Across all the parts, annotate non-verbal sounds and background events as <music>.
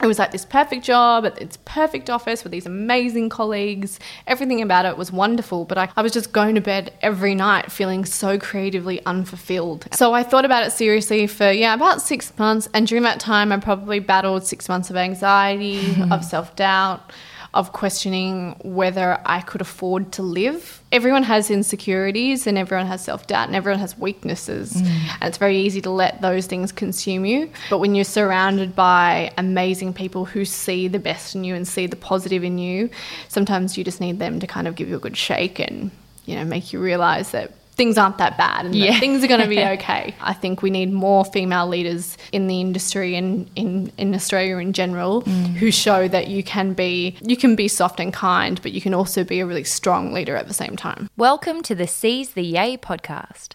It was like this perfect job at its perfect office with these amazing colleagues. Everything about it was wonderful, but I, I was just going to bed every night feeling so creatively unfulfilled. So I thought about it seriously for, yeah, about six months. And during that time, I probably battled six months of anxiety, of <laughs> self doubt of questioning whether I could afford to live. Everyone has insecurities and everyone has self doubt and everyone has weaknesses. Mm. And it's very easy to let those things consume you. But when you're surrounded by amazing people who see the best in you and see the positive in you, sometimes you just need them to kind of give you a good shake and, you know, make you realize that things aren't that bad and yeah. things are going to be <laughs> okay. I think we need more female leaders in the industry and in, in Australia in general mm. who show that you can be you can be soft and kind, but you can also be a really strong leader at the same time. Welcome to the Seize the Yay podcast.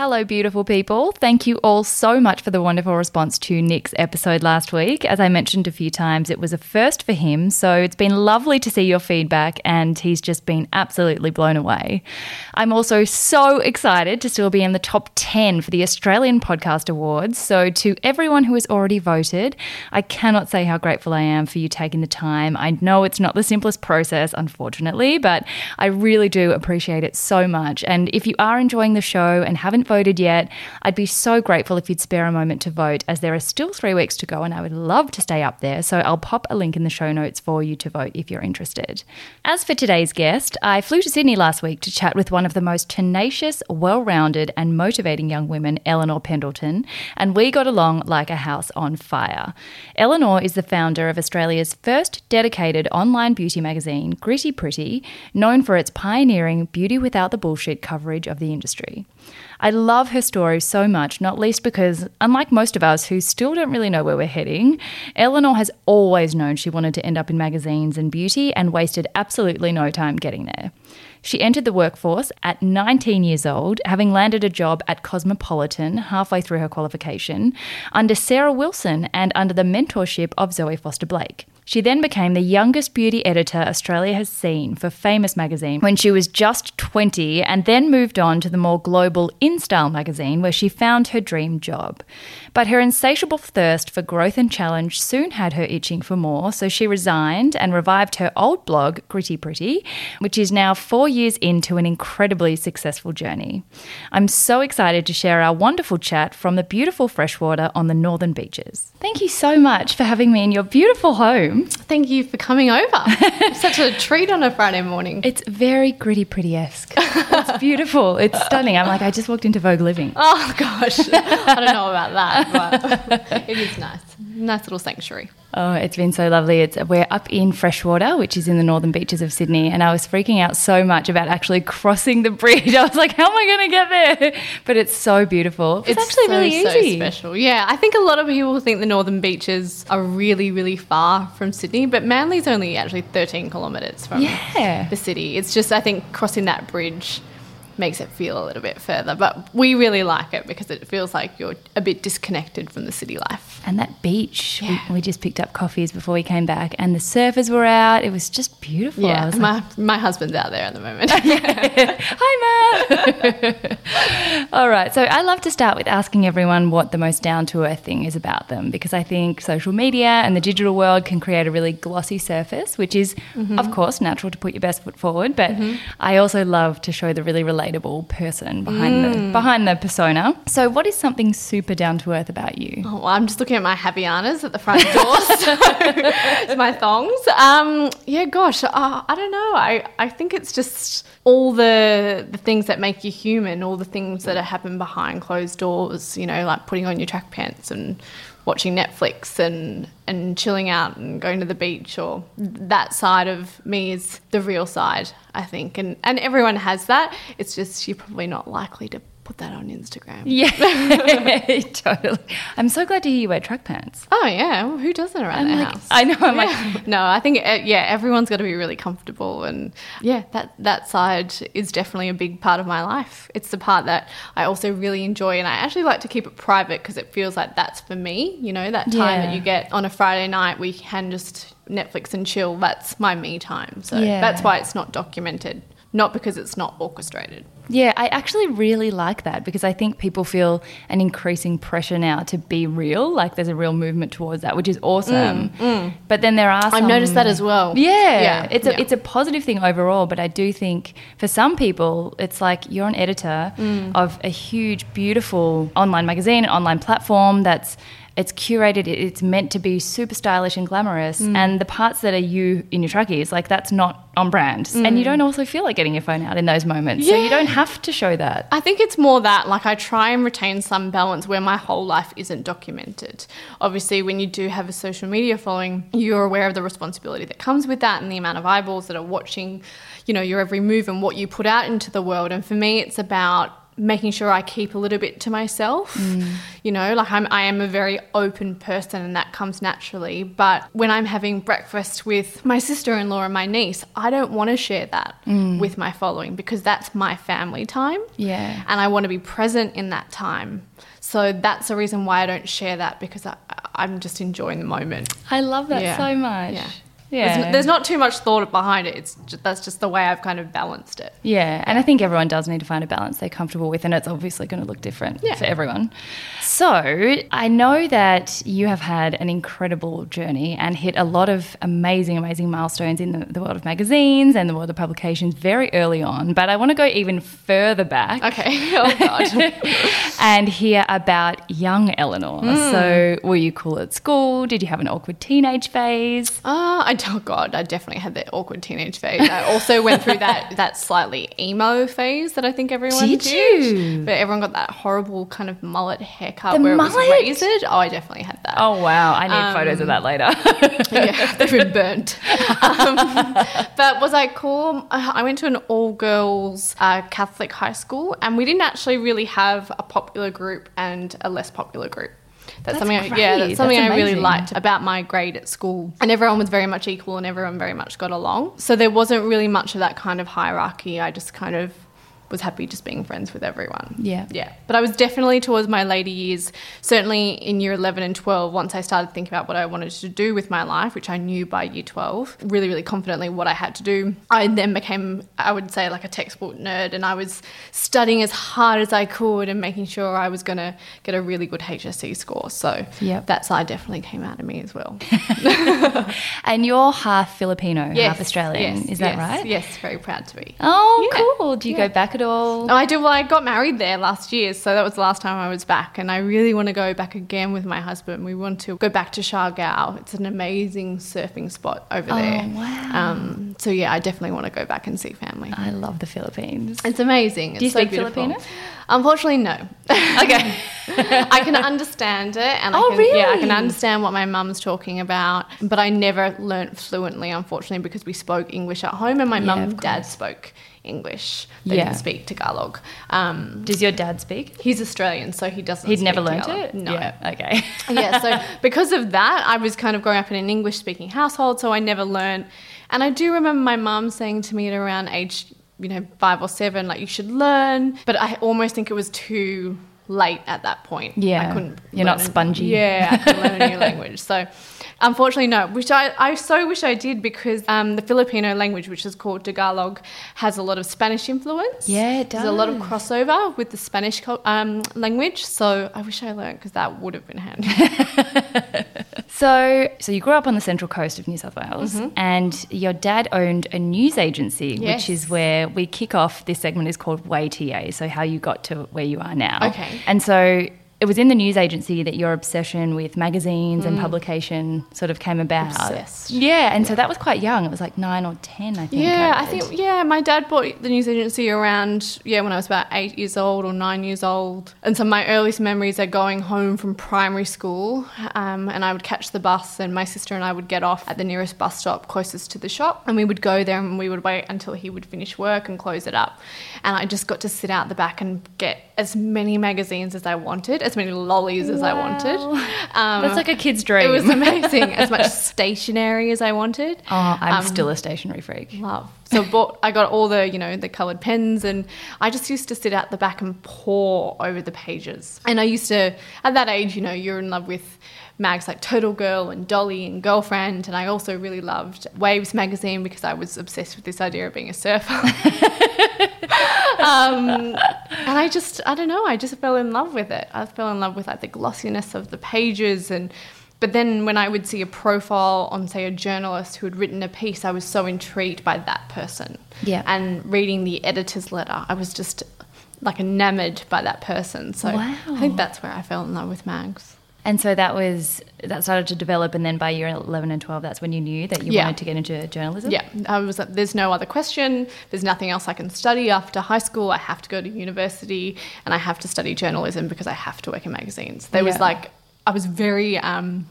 Hello, beautiful people. Thank you all so much for the wonderful response to Nick's episode last week. As I mentioned a few times, it was a first for him, so it's been lovely to see your feedback, and he's just been absolutely blown away. I'm also so excited to still be in the top 10 for the Australian Podcast Awards. So, to everyone who has already voted, I cannot say how grateful I am for you taking the time. I know it's not the simplest process, unfortunately, but I really do appreciate it so much. And if you are enjoying the show and haven't voted yet, I'd be so grateful if you'd spare a moment to vote, as there are still three weeks to go and I would love to stay up there. So I'll pop a link in the show notes for you to vote if you're interested. As for today's guest, I flew to Sydney last week to chat with one of the most tenacious, well rounded, and motivating young women, Eleanor Pendleton, and we got along like a house on fire. Eleanor is the founder of Australia's first dedicated online beauty magazine, Gritty Pretty, known for its pioneering beauty without the bullshit coverage of the industry. I love her story so much, not least because, unlike most of us who still don't really know where we're heading, Eleanor has always known she wanted to end up in magazines and beauty and wasted absolutely no time getting there. She entered the workforce at 19 years old, having landed a job at Cosmopolitan halfway through her qualification, under Sarah Wilson and under the mentorship of Zoe Foster Blake. She then became the youngest beauty editor Australia has seen for Famous magazine when she was just 20 and then moved on to the more global InStyle magazine where she found her dream job. But her insatiable thirst for growth and challenge soon had her itching for more, so she resigned and revived her old blog, Gritty Pretty, which is now four years into an incredibly successful journey. I'm so excited to share our wonderful chat from the beautiful freshwater on the northern beaches. Thank you so much for having me in your beautiful home. Thank you for coming over. <laughs> Such a treat on a Friday morning. It's very gritty pretty esque. It's beautiful. It's <laughs> stunning. I'm like, I just walked into Vogue Living. Oh gosh. I don't know about that, but <laughs> it is nice. Nice little sanctuary. Oh, it's been so lovely. It's we're up in Freshwater, which is in the northern beaches of Sydney, and I was freaking out so much about actually <laughs> crossing the bridge. I was like, "How am I going to get there?" But it's so beautiful. It's, it's actually so, really easy. So special. Yeah, I think a lot of people think the northern beaches are really, really far from Sydney, but Manly's only actually 13 kilometres from yeah. the city. It's just I think crossing that bridge makes it feel a little bit further. But we really like it because it feels like you're a bit disconnected from the city life. And that beach, yeah. we, we, just picked up coffees before we came back, and the surfers were out. It was just beautiful. Yeah, my, like, my husband's out there at the moment. <laughs> Hi, Matt. <laughs> All right, so I love to start with asking everyone what the most down to earth thing is about them because I think social media and the digital world can create a really glossy surface, which is, mm-hmm. of course, natural to put your best foot forward. But mm-hmm. I also love to show the really relatable relatable person behind mm. the behind the persona. So, what is something super down to earth about you? Oh, well, I'm just looking at my Havaianas at the front door. <laughs> so it's my thongs. Um, yeah, gosh, uh, I don't know. I, I think it's just all the the things that make you human, all the things that happen behind closed doors. You know, like putting on your track pants and watching Netflix and and chilling out and going to the beach or that side of me is the real side, I think. And and everyone has that. It's just you're probably not likely to put that on Instagram. Yeah, <laughs> totally. I'm so glad to hear you wear track pants. Oh yeah, well, who doesn't around I'm their like, house? I know. I'm Yeah. like, no, I think uh, yeah, everyone's got to be really comfortable, and yeah, that that side is definitely a big part of my life. It's the part that I also really enjoy, and I actually like to keep it private because it feels like that's for me. You know, that time Yeah. that you get on a Friday night, we can just Netflix and chill. That's my me time. So Yeah. that's why it's not documented, not because it's not orchestrated. Yeah, I actually really like that because I think people feel an increasing pressure now to be real. Like there's a real movement towards that, which is awesome. But then there are. Some, I've noticed that as well. Yeah, Yeah, it's a yeah. it's a positive thing overall, but I do think for some people it's like you're an editor Mm. of a huge, beautiful online magazine, an online platform that's it's curated, it's meant to be super stylish and glamorous, Mm. and the parts that are you in your trackies, like that's not on brand, and you don't also feel like getting your phone out in those moments, so you Mm. Don't have to show that. I think it's more that, like, I try and retain some balance where my whole life isn't documented. Obviously, when you do have a social media following, you're aware of the responsibility that comes with that and the amount of eyeballs that are watching, you know, your every move and what you put out into the world. And for me, it's about making sure I keep a little bit to myself. Mm. You know, like I'm I am a very open person and that comes naturally. But when I'm having breakfast with my sister-in-law and my niece, I don't want to share that mm. with my following because that's my family time Yeah. and I want to be present in that time. So that's the reason why I don't share that because I, I'm just enjoying the moment. I love that Yeah. so much. Yeah. Yeah. There's, there's not too much thought behind it. It's just, that's just the way I've kind of balanced it. Yeah, and I think everyone does need to find a balance they're comfortable with, and it's obviously going to look different Yeah. for everyone. So, I know that you have had an incredible journey and hit a lot of amazing, amazing milestones in the, the world of magazines and the world of publications very early on, but I want to go even further back. Okay. <laughs> Oh God. <laughs> and hear about young Eleanor. Hmm. So, were you cool at school? Did you have an awkward teenage phase? Uh, I oh god, I definitely had that awkward teenage phase. I also went through that <laughs> that slightly emo phase that I think everyone Did did. you? But everyone got that horrible kind of mullet haircut The where mullet? it was razored. Oh, I definitely had that. Oh, wow. I need photos of that later. <laughs> yeah, they've been burnt. Um, but was I cool? I I went to an all girls uh, Catholic high school, and we didn't actually really have a popular group and a less popular group. That's, That's something, I, yeah, that's something That's I really liked about my grade at school. And everyone was very much equal, and everyone very much got along. So there wasn't really much of that kind of hierarchy. I just kind of was happy just being friends with everyone. Yeah. Yeah. But I was definitely towards my later years, certainly in year 11 and 12, once I started thinking about what I wanted to do with my life, which I knew by year 12, really, really confidently what I had to do. I then became, I would say, like a textbook nerd, and I was studying as hard as I could and making sure I was going to get a really good HSC score. So that side definitely came out of me as well. <laughs> and you're half Filipino, Yes, half Australian. yes, Is that yes, right? Yes, very proud to be. Oh, Yeah. cool. Do you Yeah. go back at all? Oh, I did. Well, I got married there last year, so that was the last time I was back, and I really want to go back again with my husband. We want to go back to Siargao. It's an amazing surfing spot over there. Oh, wow. Um, so yeah, I definitely want to go back and see family. I love the Philippines. It's amazing. It's you so speak beautiful. Filipino? Unfortunately, no. <laughs> Okay. <laughs> I can understand it, and Oh, I can, yeah, I can understand what my mum's talking about. But I never learnt fluently, unfortunately, because we spoke English at home, and my Yeah, mum and dad spoke English. They Yeah. didn't speak Tagalog. Um, Does your dad speak? He's Australian, so he doesn't. He'd never learned Tagalog. it? No. Yeah. Okay. <laughs> yeah, so because of that, I was kind of growing up in an English speaking household, so I never learned. And I do remember my mum saying to me at around age, you know, five or seven, like, you should learn. But I almost think it was too late at that point. Yeah, I couldn't. you're not spongy. Yeah, I couldn't learn a new <laughs> language. So. Unfortunately, no. Which I, I so wish I did because um, the Filipino language, which is called Tagalog, has a lot of Spanish influence. Yeah, it does. There's a lot of crossover with the Spanish um, language. So I wish I learned because that would have been handy. <laughs> So, so you grew up on the central coast of New South Wales, and your dad owned a news agency, Mm-hmm. Yes. which is where we kick off. This segment is called Way TA. So, how you got to where you are now. Okay. And so, it was in the news agency that your obsession with magazines and publication sort of came about. Mm. Obsessed. Yeah, and so that was quite young. It was like nine or ten, I think. Yeah, I read. think yeah. My dad bought the news agency around yeah when I was about eight years old or nine years old, and so my earliest memories are going home from primary school, um, and I would catch the bus, and my sister and I would get off at the nearest bus stop closest to the shop, and we would go there, and we would wait until he would finish work and close it up, and I just got to sit out the back and get as many magazines as I wanted, as many lollies as I wanted. Um, That's like a kid's dream. it was amazing. as much <laughs> stationery as I wanted. Oh, I'm Um, still a stationary freak. Love. So bought, I got all the, you know, the coloured pens and I just used to sit out the back and pore over the pages. And I used to, at that age, you know, you're in love with mags like Total Girl and Dolly and Girlfriend. And I also really loved Waves magazine because I was obsessed with this idea of being a surfer. <laughs> um, and I just, I don't know, I just fell in love with it. I fell in love with like the glossiness of the pages and but then when I would see a profile on, say, a journalist who had written a piece, I was so intrigued by that person. Yeah. And reading the editor's letter, I was just like enamored by that person. So Wow. I think that's where I fell in love with mags. And so that was that started to develop, and then by year eleven and twelve, that's when you knew that you Yeah. wanted to get into journalism. Yeah, I was. like, There's no other question. There's nothing else I can study after high school. I have to go to university, and I have to study journalism because I have to work in magazines. There was like I was very. Um,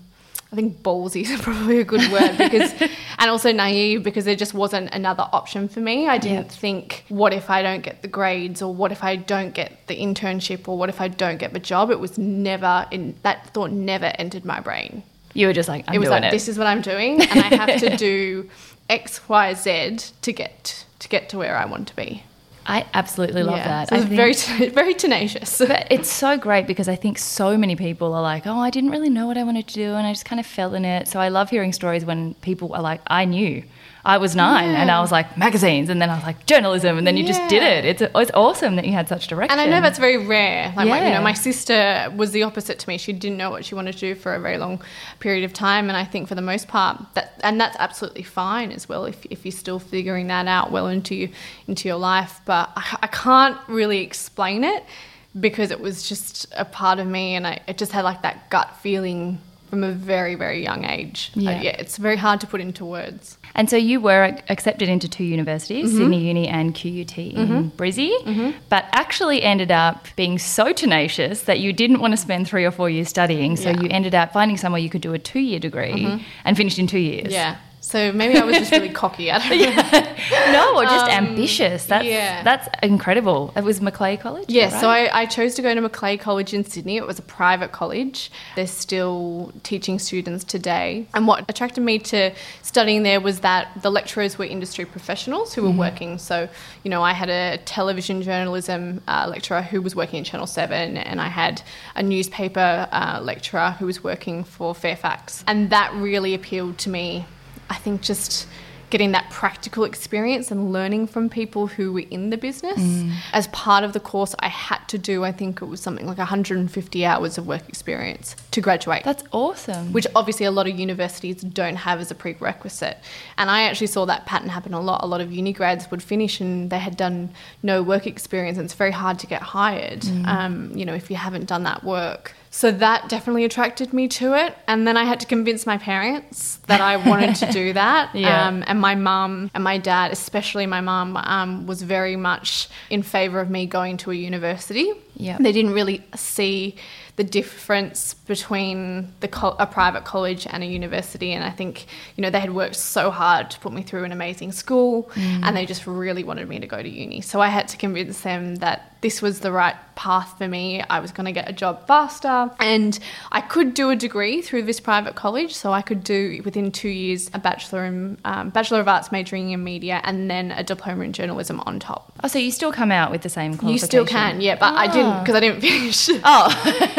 I think ballsy <laughs> is probably a good word because, <laughs> and also naive because there just wasn't another option for me. I didn't Yeah. think, what if I don't get the grades, or what if I don't get the internship, or what if I don't get the job? It was never in that thought never entered my brain You were just like, I'm it was doing like it. this is what I'm doing, and I have to <laughs> do X, Y, Z to get to get to where I want to be. I absolutely love Yeah, that. so I it's think- very t- <laughs> very tenacious. <laughs> But it's so great because I think so many people are like, oh, I didn't really know what I wanted to do and I just kind of fell in it. So I love hearing stories when people are like, I knew. I was nine and I was like, magazines. And then I was like, journalism. And then you just did it. It's, it's awesome that you had such direction. And I know that's very rare. Like, my, you know, my sister was the opposite to me. She didn't know what she wanted to do for a very long period of time. And I think for the most part, that and that's absolutely fine as well if, if you're still figuring that out well into you, into your life. But I, I can't really explain it because it was just a part of me, and I it just had like that gut feeling from a very very young age. Uh, Yeah. yeah, it's very hard to put into words. And so you were accepted into two universities, Mm-hmm. Sydney Uni and QUT in Brizzy, but actually ended up being so tenacious that you didn't want to spend three or four years studying. So Yeah. Mm-hmm. you ended up finding somewhere you could do a two year degree and finished in two years. Yeah. So maybe I was just really <laughs> cocky. I don't know. No, or just Um, ambitious. That's yeah. that's incredible. It was Macleay College. is Yes, so? I, I chose to go to Macleay College in Sydney. It was a private college. They're still teaching students today. And what attracted me to studying there was that the lecturers were industry professionals who were working. So, you know, I had a television journalism uh, lecturer who was working in Channel 7, and I had a newspaper uh, lecturer who was working for Fairfax. And that really appealed to me. I think just getting that practical experience and learning from people who were in the business. As part of the course, I had to do, I think it was something like 150 hours of work experience to graduate. that's awesome. which obviously a lot of universities don't have as a prerequisite. And I actually saw that pattern happen a lot. A lot of uni grads would finish and they had done no work experience, and it's very hard to get hired, um, you know, if you haven't done that work. So that definitely attracted me to it. And then I had to convince my parents that I wanted to do <laughs> that. Yeah. Um, and my mum and my dad, especially my mum, um, was very much in favour of me going to a university. Yeah. They didn't really see the difference between the co- a private college and a university. And I think you know they had worked so hard to put me through an amazing school and they just really wanted me to go to uni. So I had to convince them that this was the right path for me. I was going to get a job faster. And I could do a degree through this private college. So I could do within 2 years a bachelor in um, bachelor of arts majoring in media and then a diploma in journalism on top. Oh, so you still come out with the same you still can, yeah, but I didn't Ah. because I didn't finish. Oh,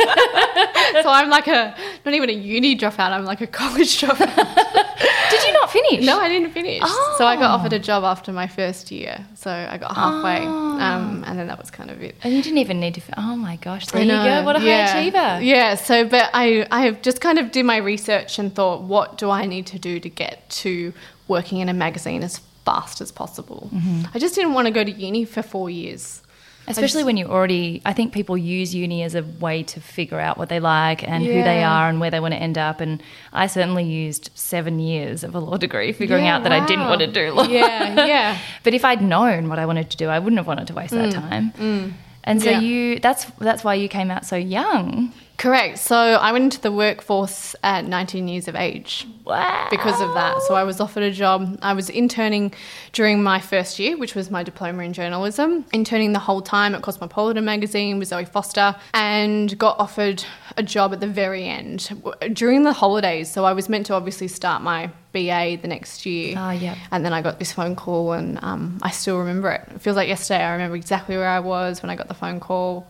<laughs> <laughs> so I'm like a not even a uni dropout. I'm like a college dropout. <laughs> did you not finish? no, I didn't finish. So I got Oh. offered a job after my first year. So I got halfway, um, and then that was kind of it. And you didn't even need to. Oh my gosh! There you go. What a yeah. high achiever. Yeah. So, but I I have just kind of did my research and thought, what do I need to do to get to working in a magazine as fast as possible? Mm-hmm. I just didn't want to go to uni for four years. Especially when you already, I think people use uni as a way to figure out what they like and who they are and where they want to end up. And I certainly used seven years of a law degree <laughs> figuring Yeah, out that I didn't want to do law. Yeah, yeah. <laughs> but if I'd known what I wanted to do, I wouldn't have wanted to waste that time. And so Mm, Yeah. you, that's that's why you came out so young. Correct. So I went into the workforce at 19 years of age. Wow. because of that. So I was offered a job. I was interning during my first year, which was my diploma in journalism, interning the whole time at Cosmopolitan magazine with Zoe Foster, and got offered a job at the very end during the holidays. So I was meant to obviously start my BA the next year. Ah, yep. And then I got this phone call, and um, I still remember it. It feels like yesterday. I remember exactly where I was when I got the phone call.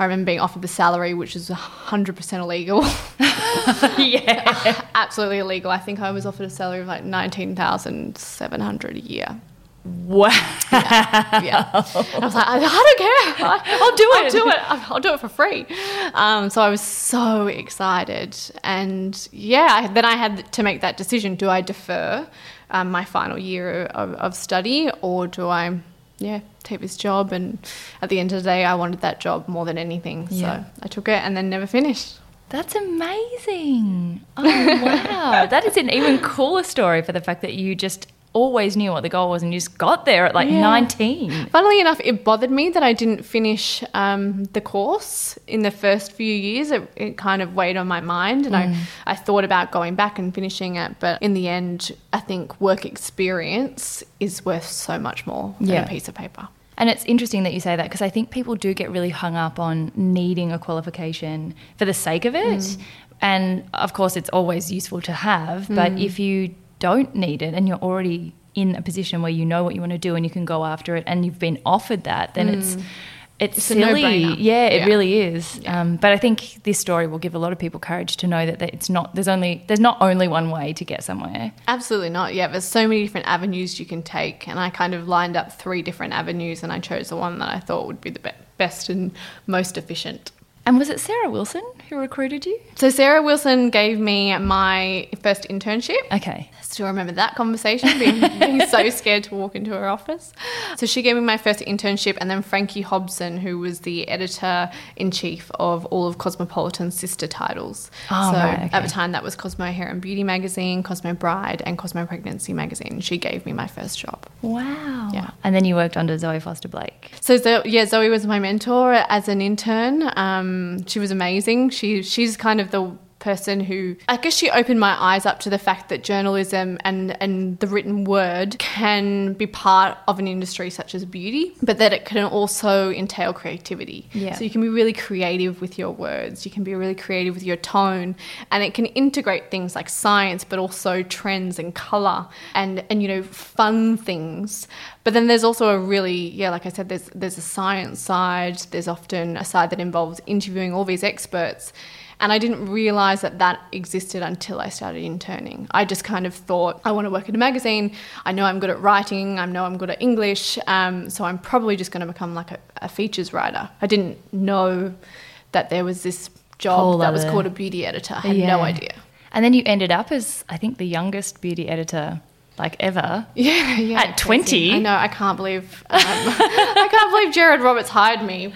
I remember being offered the salary, which is 100% illegal. <laughs> yeah. <laughs> absolutely illegal. I think I was offered a salary of like nineteen thousand seven hundred a year. Wow. Yeah, and I was like, I, don't care. <laughs> I, will do it. I'll do it. I'll, I'll do it for free. Um, so I was so excited, and yeah, then I had to make that decision: do I defer um, my final year of, of study, or do I? Yeah, take this job, and at the end of the day, I wanted that job more than anything. Yeah. So I took it, and then never finished. That's amazing. Oh, wow. <laughs> that is an even cooler story for the fact that you just always knew what the goal was and you just got there at like Yeah. 19. Funnily enough, it bothered me that I didn't finish um, the course in the first few years. It, it kind of weighed on my mind, and I, mm. I thought about going back and finishing it. But in the end, I think work experience is worth so much more than Yeah. a piece of paper. And it's interesting that you say that because I think people do get really hung up on needing a qualification for the sake of it. Mm. And of course, it's always useful to have, but mm. if you don't need it and you're already in a position where you know what you want to do and you can go after it and you've been offered that, then it's it's, It's a silly. Yeah, it Yeah. really is. Um, but I think this story will give a lot of people courage to know that, that it's not there's only there's not only one way to get somewhere. Absolutely not. Yeah, there's so many different avenues you can take, and I kind of lined up three different avenues, and I chose the one that I thought would be the be- best and most efficient. And was it Sarah Wilson who recruited you? So Sarah Wilson gave me my first internship. Okay. I still remember that conversation, being, <laughs> being so scared to walk into her office. So she gave me my first internship, and then Frankie Hobson, who was the editor in chief of all of Cosmopolitan's sister titles. Oh, so right, at the time, that was Cosmo Hair and Beauty magazine, Cosmo Bride, and Cosmo Pregnancy magazine. She gave me my first job. Wow. Yeah. And then you worked under Zoe Foster Blake. So, Zo- yeah, Zoe was my mentor as an intern. Um, she was amazing. She she's kind of the person who I guess she opened my eyes up to the fact that journalism and and the written word can be part of an industry such as beauty, but that it can also entail creativity. Yeah. So you can be really creative with your words. You can be really creative with your tone, and it can integrate things like science, but also trends and color and and you know fun things. But then there's also a really yeah, like I said, there's there's a science side. There's often a side that involves interviewing all these experts. And I didn't realize that that existed until I started interning. I just kind of thought, I want to work in a magazine. I know I'm good at writing. I know I'm good at English. Um, so I'm probably just going to become like a, a features writer. I didn't know that there was this job Whole that was called a beauty editor. I had Yeah. no idea. And then you ended up as, I think, the youngest beauty editor like ever. <laughs> Yeah, yeah. At 20? I know. I can't believe. Um, <laughs> I can't believe Gereurd Roberts hired me.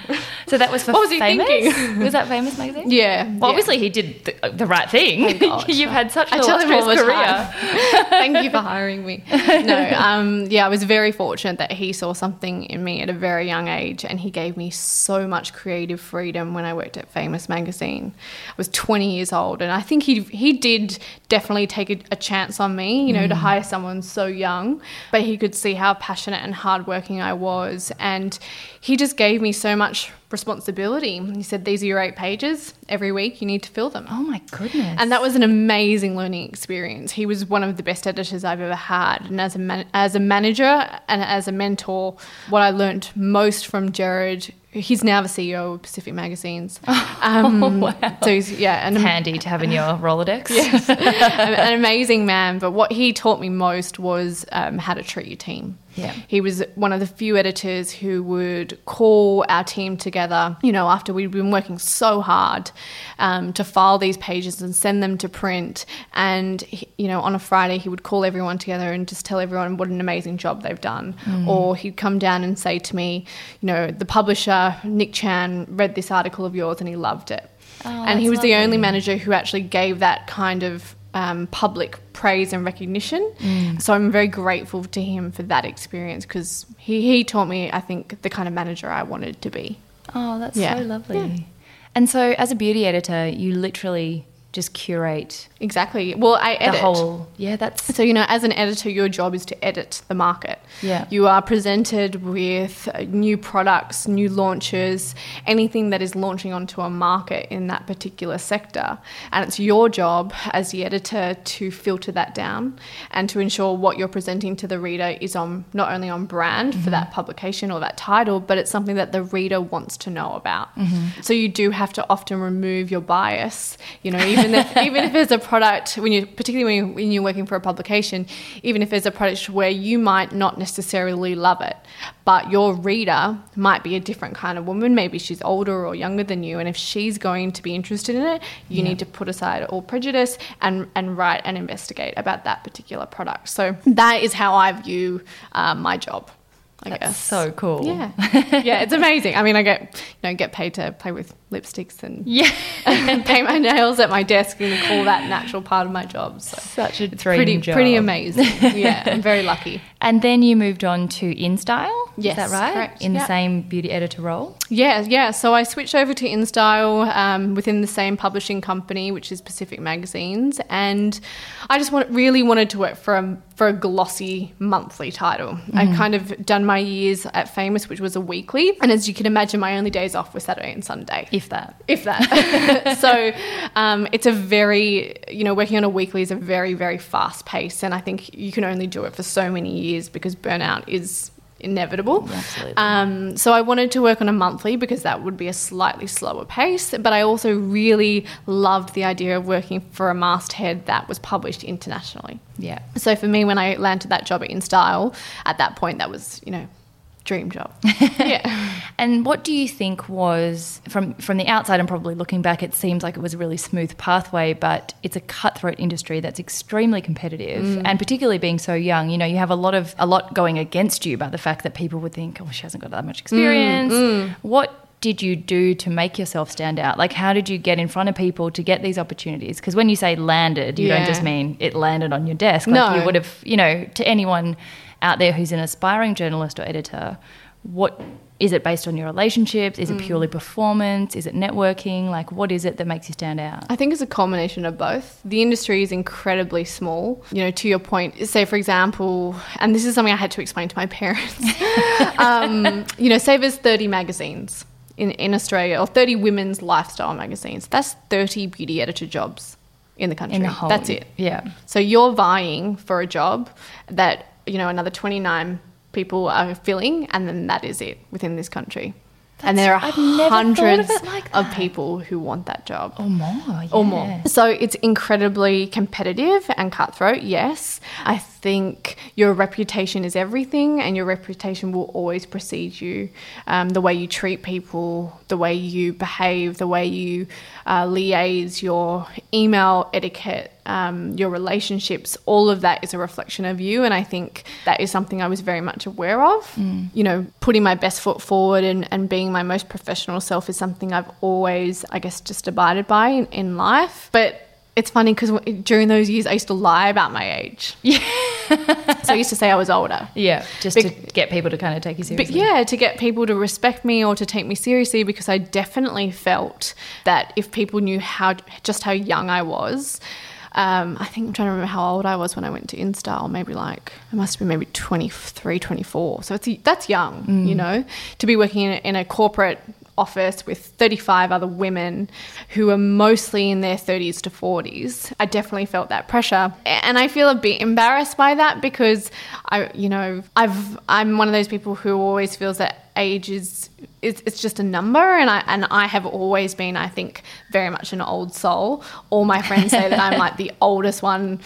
So that was for <laughs> What was he famous. thinking? was that famous magazine? Yeah. Well, yeah. obviously he did the, the right thing. God. You've had such an I tell him illustrious career. Thank you for hiring me. No, um, yeah, I was very fortunate that he saw something in me at a very young age, and he gave me so much creative freedom when I worked at Famous Magazine. I was 20 years old, and I think he he did definitely take a, a chance on me, you know, to hire someone so young. But he could see how passionate and hardworking I was, and he just gave me so much responsibility. He said, "These are your eight pages. Every week, you need to fill them." Oh my goodness. And that was an amazing learning experience. He was one of the best editors I've ever had. And as a, man- as a manager and as a mentor, what I learned most from Gereurd, he's now the CEO of Pacific Magazines. <laughs> Um, wow. So he's, yeah, an, It's handy to have in your <laughs> Rolodex. <laughs> an amazing man. But what he taught me most was um, how to treat your team. Yeah. He was one of the few editors who would call our team together, you know, after we'd been working so hard um, to file these pages and send them to print. And, he- you know, on a Friday, he would call everyone together and just tell everyone what an amazing job they've done. Or he'd come down and say to me, you know, the publisher, Nick Chan, read this article of yours and he loved it. Oh, and he was the only manager who actually gave that kind of um, public praise and recognition. Mm. So I'm very grateful to him for that experience because he, he taught me, I think, the kind of manager I wanted to be. Oh, that's Yeah. so lovely. And so, as a beauty editor, you literally just curate Exactly. Well, I edit. the whole. Yeah, that's. So, you know, as an editor, your job is to edit the market. Yeah. You are presented with uh, new products, new launches, anything that is launching onto a market in that particular sector. And it's your job as the editor to filter that down and to ensure what you're presenting to the reader is on not only on brand for that publication or that title, but it's something that the reader wants to know about. So you do have to often remove your bias, you know, even if even if there's a product when you particularly when, you, when you're working for a publication, even if there's a product where you might not necessarily love it, but your reader might be a different kind of woman. Maybe she's older or younger than you, and if she's going to be interested in it, you need to put aside all prejudice and and write and investigate about that particular product. So that is how I view uh, my job. I That's guess. so cool. Yeah, yeah, it's amazing. I mean, I get you know get paid to play with lipsticks and Yeah. <laughs> and paint my nails at my desk and call that natural part of my job. So Such a dream pretty job. pretty amazing. Yeah, I'm very lucky. <laughs> And then you moved on to InStyle. Yes, is that right? correct. In the same beauty editor role. Yeah, yeah. So I switched over to InStyle um, within the same publishing company, which is Pacific Magazines, and I just want, really wanted to work for a for a glossy monthly title. I kind of done my years at Famous, which was a weekly, and as you can imagine, my only days off were Saturday and Sunday. If that. if that. <laughs> so um, it's a very, you know, working on a weekly is a very, very fast pace. And I think you can only do it for so many years because burnout is inevitable. Absolutely. Um, so I wanted to work on a monthly because that would be a slightly slower pace. But I also really loved the idea of working for a masthead that was published internationally. Yeah. So for me, when I landed that job at InStyle, at that point, that was, you know, dream job. <laughs> yeah. And what do you think was from from the outside and probably looking back, it seems like it was a really smooth pathway, but it's a cutthroat industry that's extremely competitive, Mm. and particularly being so young, you know, you have a lot of a lot going against you by the fact that people would think, oh, she hasn't got that much experience. Mm, What did you do to make yourself stand out? Like, how did you get in front of people to get these opportunities? Because when you say landed, you don't just mean it landed on your desk. Like No. you would have, you know, to anyone out there who's an aspiring journalist or editor, what is it based on your relationships? Is it Mm. purely performance? Is it networking? Like, what is it that makes you stand out? I think it's a combination of both. The industry is incredibly small. You know, to your point, say for example, and this is something I had to explain to my parents. <laughs> um, you know, say there's 30 magazines in, in Australia or 30 women's lifestyle magazines. That's 30 beauty editor jobs in the country. In the whole, That's it. Yeah. So you're vying for a job that, you know, another 29 people are filling, and then that is it within this country. and there are thought of hundreds like of people who want that job Or more. Yeah. or more. So it's incredibly competitive and cutthroat, yes. I think your reputation is everything, and your reputation will always precede you. Um, the way you treat people, the way you behave, the way you uh, liaise, your email etiquette, um, your relationships, all of that is a reflection of you. And I think that is something I was very much aware of. You know, putting my best foot forward and, and being my most professional self is something I've always, I guess, just abided by in, in life. But it's funny because during those years, I used to lie about my age. <laughs> Yeah. so I used to say I was older. Yeah. Just to get people to kind of take you But seriously. yeah, to get people to respect me or to take me seriously, because I definitely felt that if people knew how just how young I was, um, I think I'm trying to remember how old I was when I went to InStyle. Maybe like I must have been maybe 23, 24. So it's that's young, you know, to be working in a, in a corporate office with 35 other women who are mostly in their 30s to 40s. I definitely felt that pressure. And I feel a bit embarrassed by that because I you know, I've I'm one of those people who always feels that age is it's, it's just a number and I and I have always been I think very much an old soul. All my friends say that I'm like the <laughs> oldest one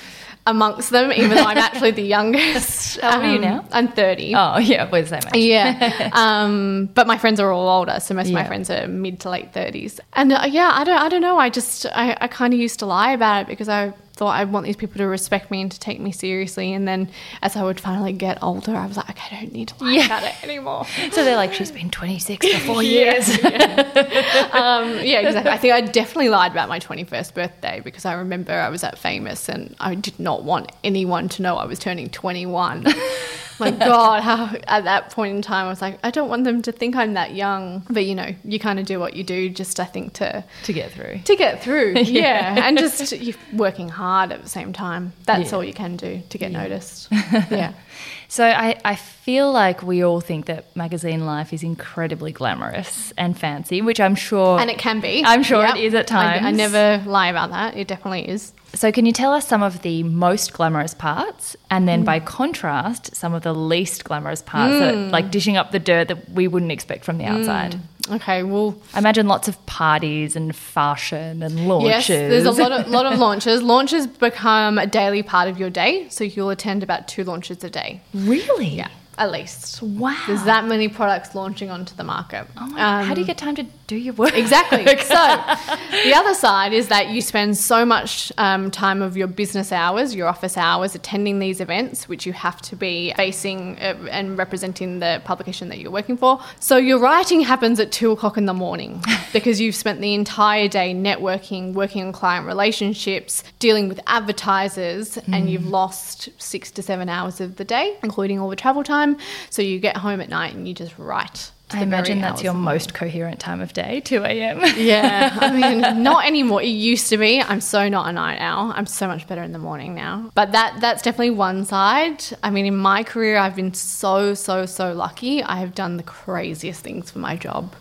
amongst them, even though I'm actually the youngest. <laughs> How old are you Um, now? I'm 30. Oh, <laughs> yeah, we're the same age. Yeah, <laughs> um, but my friends are all older, so most of my friends are mid to late thirties. And uh, yeah, I don't, I don't know. I just, I, I kind of used to lie about it because I thought I want these people to respect me and to take me seriously. And then as I would finally get older, I was like, okay, I don't need to lie Yeah. about it anymore. <laughs> So they're like, she's been 26 for four <laughs> years. <laughs> um, yeah, exactly. I think I definitely lied about my 21st birthday because I remember I was at Famous and I did not want anyone to know I was turning 21. My <laughs> God, how at that point in time I was like, I don't want them to think I'm that young. But you know, you kind of do what you do just I think to to get through. to get through. <laughs> Yeah, and just working hard at the same time. That's Yeah. all you can do to get noticed. <laughs> Yeah. So I, I feel like we all think that magazine life is incredibly glamorous and fancy, which I'm sure. And it can be. I'm sure Yep. it is at I- I never lie about that. It definitely is. so can you tell us some of the most glamorous parts, and Mm. then by contrast, some of the least glamorous parts, Mm. that, like dishing up the dirt that we wouldn't expect from the outside? Okay, well, I imagine lots of parties and fashion and launches. Yes, there's a lot of lot of launches. Launches become a daily part of your day, so you'll attend about two launches a day. really. Yeah, at least. Wow. There's that many products launching onto the market. Oh my, how do you Um, get time to do your work? Exactly. <laughs> So, the other side is that you spend so much um, time of your business hours, your office hours, attending these events, which you have to be facing uh, and representing the publication that you're working for. So, your writing happens at two o'clock in the morning <laughs> because you've spent the entire day networking, working on client relationships, dealing with advertisers, and you've lost six to seven hours of the day, including all the travel time. So, you get home at night and you just write. I imagine that's your most coherent time of day, 2 a.m. <laughs> yeah, I mean, <laughs> not anymore. It used to be. I'm so not a night owl. I'm so much better in the morning now. But that that's definitely one side. I mean, in my career, I've been so so so lucky. I have done the craziest things for my job.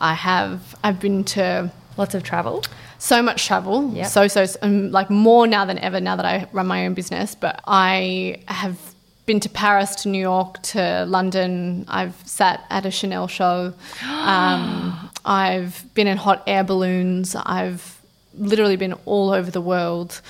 I have. I've been to Lots of travel. so much travel. Yep. So so um, like more now than ever. Now that I run my own business, but I have been to Paris, to New York, to London. I've sat at a Chanel show. <gasps> Um, I've been in hot air balloons. I've literally been all over the world.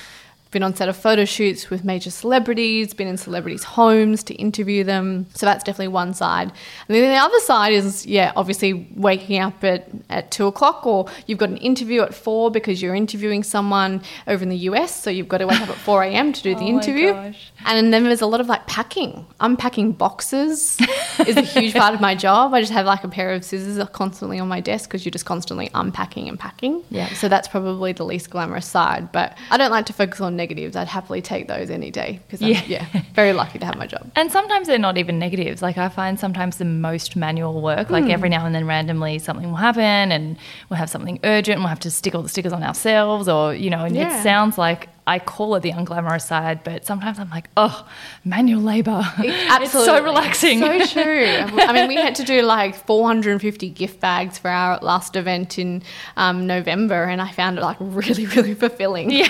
Been on set of photo shoots with major celebrities, been in celebrities' homes to interview them. So that's definitely one side. And then the other side is, yeah, obviously waking up at, at two o'clock or you've got an interview at four because you're interviewing someone over in the US. So you've got to wake up at 4 a.m. to do <laughs> oh the Oh my interview. And then there's a lot of like packing. Unpacking boxes is a huge part of my job. I just have like a pair of scissors constantly on my desk because you're just constantly unpacking and packing. Yeah. So that's probably the least glamorous side. But I don't like to focus on negatives. I'd happily take those any day because I'm Yeah. yeah. very lucky to have my job. And sometimes they're not even negatives. Like I find sometimes the most manual work, like hmm. every now and then randomly something will happen and we'll have something urgent and we'll have to stick all the stickers on ourselves or, you know, and Yeah. it sounds like I call it the unglamorous side, but sometimes I'm like, oh, manual labor. <laughs> It's so Absolutely. relaxing. So <laughs> true. I mean, we had to do like 450 gift bags for our last event in um, November, and I found it like really, <laughs> really fulfilling. Yeah.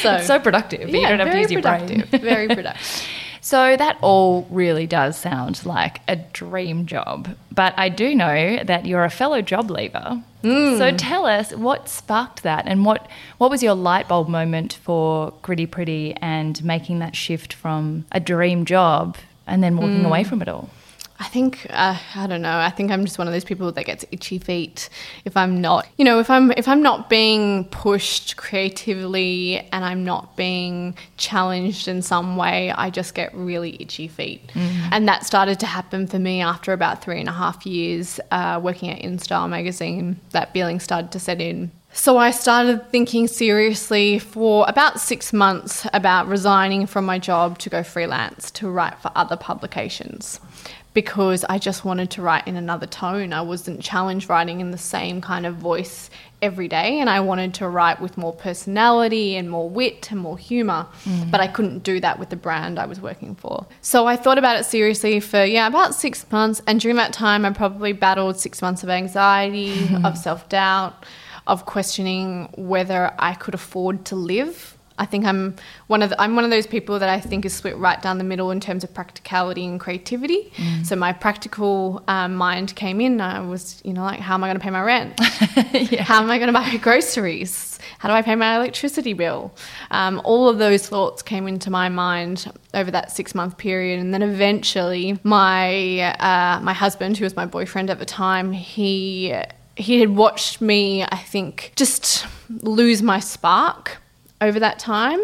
so, it's so productive, but you don't have to very use your productive. brain. very productive. So that all really does sound like a dream job. But I do know that you're a fellow job leaver. So hmm. tell us what sparked that and what what was your light bulb moment for Gritty Pretty and making that shift from a dream job and then walking hmm. away from it all? I think uh, I don't know. I think I'm just one of those people that gets itchy feet if I'm not, you know, if I'm if I'm not being pushed creatively and I'm not being challenged in some way, I just get really itchy feet. And that started to happen for me after about three and a half years uh, working at InStyle magazine. That feeling started to set in. So I started thinking seriously for about six months about resigning from my job to go freelance to write for other publications because I just wanted to write in another tone. I wasn't challenged writing in the same kind of voice every day, and I wanted to write with more personality and more wit and more humor, mm. but I couldn't do that with the brand I was working for. So I thought about it seriously for, yeah, about six months, and during that time, I probably battled six months of anxiety, <laughs> of self doubt, of questioning whether I could afford to live. I think I'm one of the, I'm one of those people that I think is split right down the middle in terms of practicality and creativity. So my practical um, mind came in. I was, you know, like, how am I going to pay my rent? <laughs> How am I going to buy groceries? how do I pay my electricity bill? Um, all of those thoughts came into my mind over that six month period, and then eventually, my uh, my husband, who was my boyfriend at the time, he he had watched me, I think, just lose my spark over that time,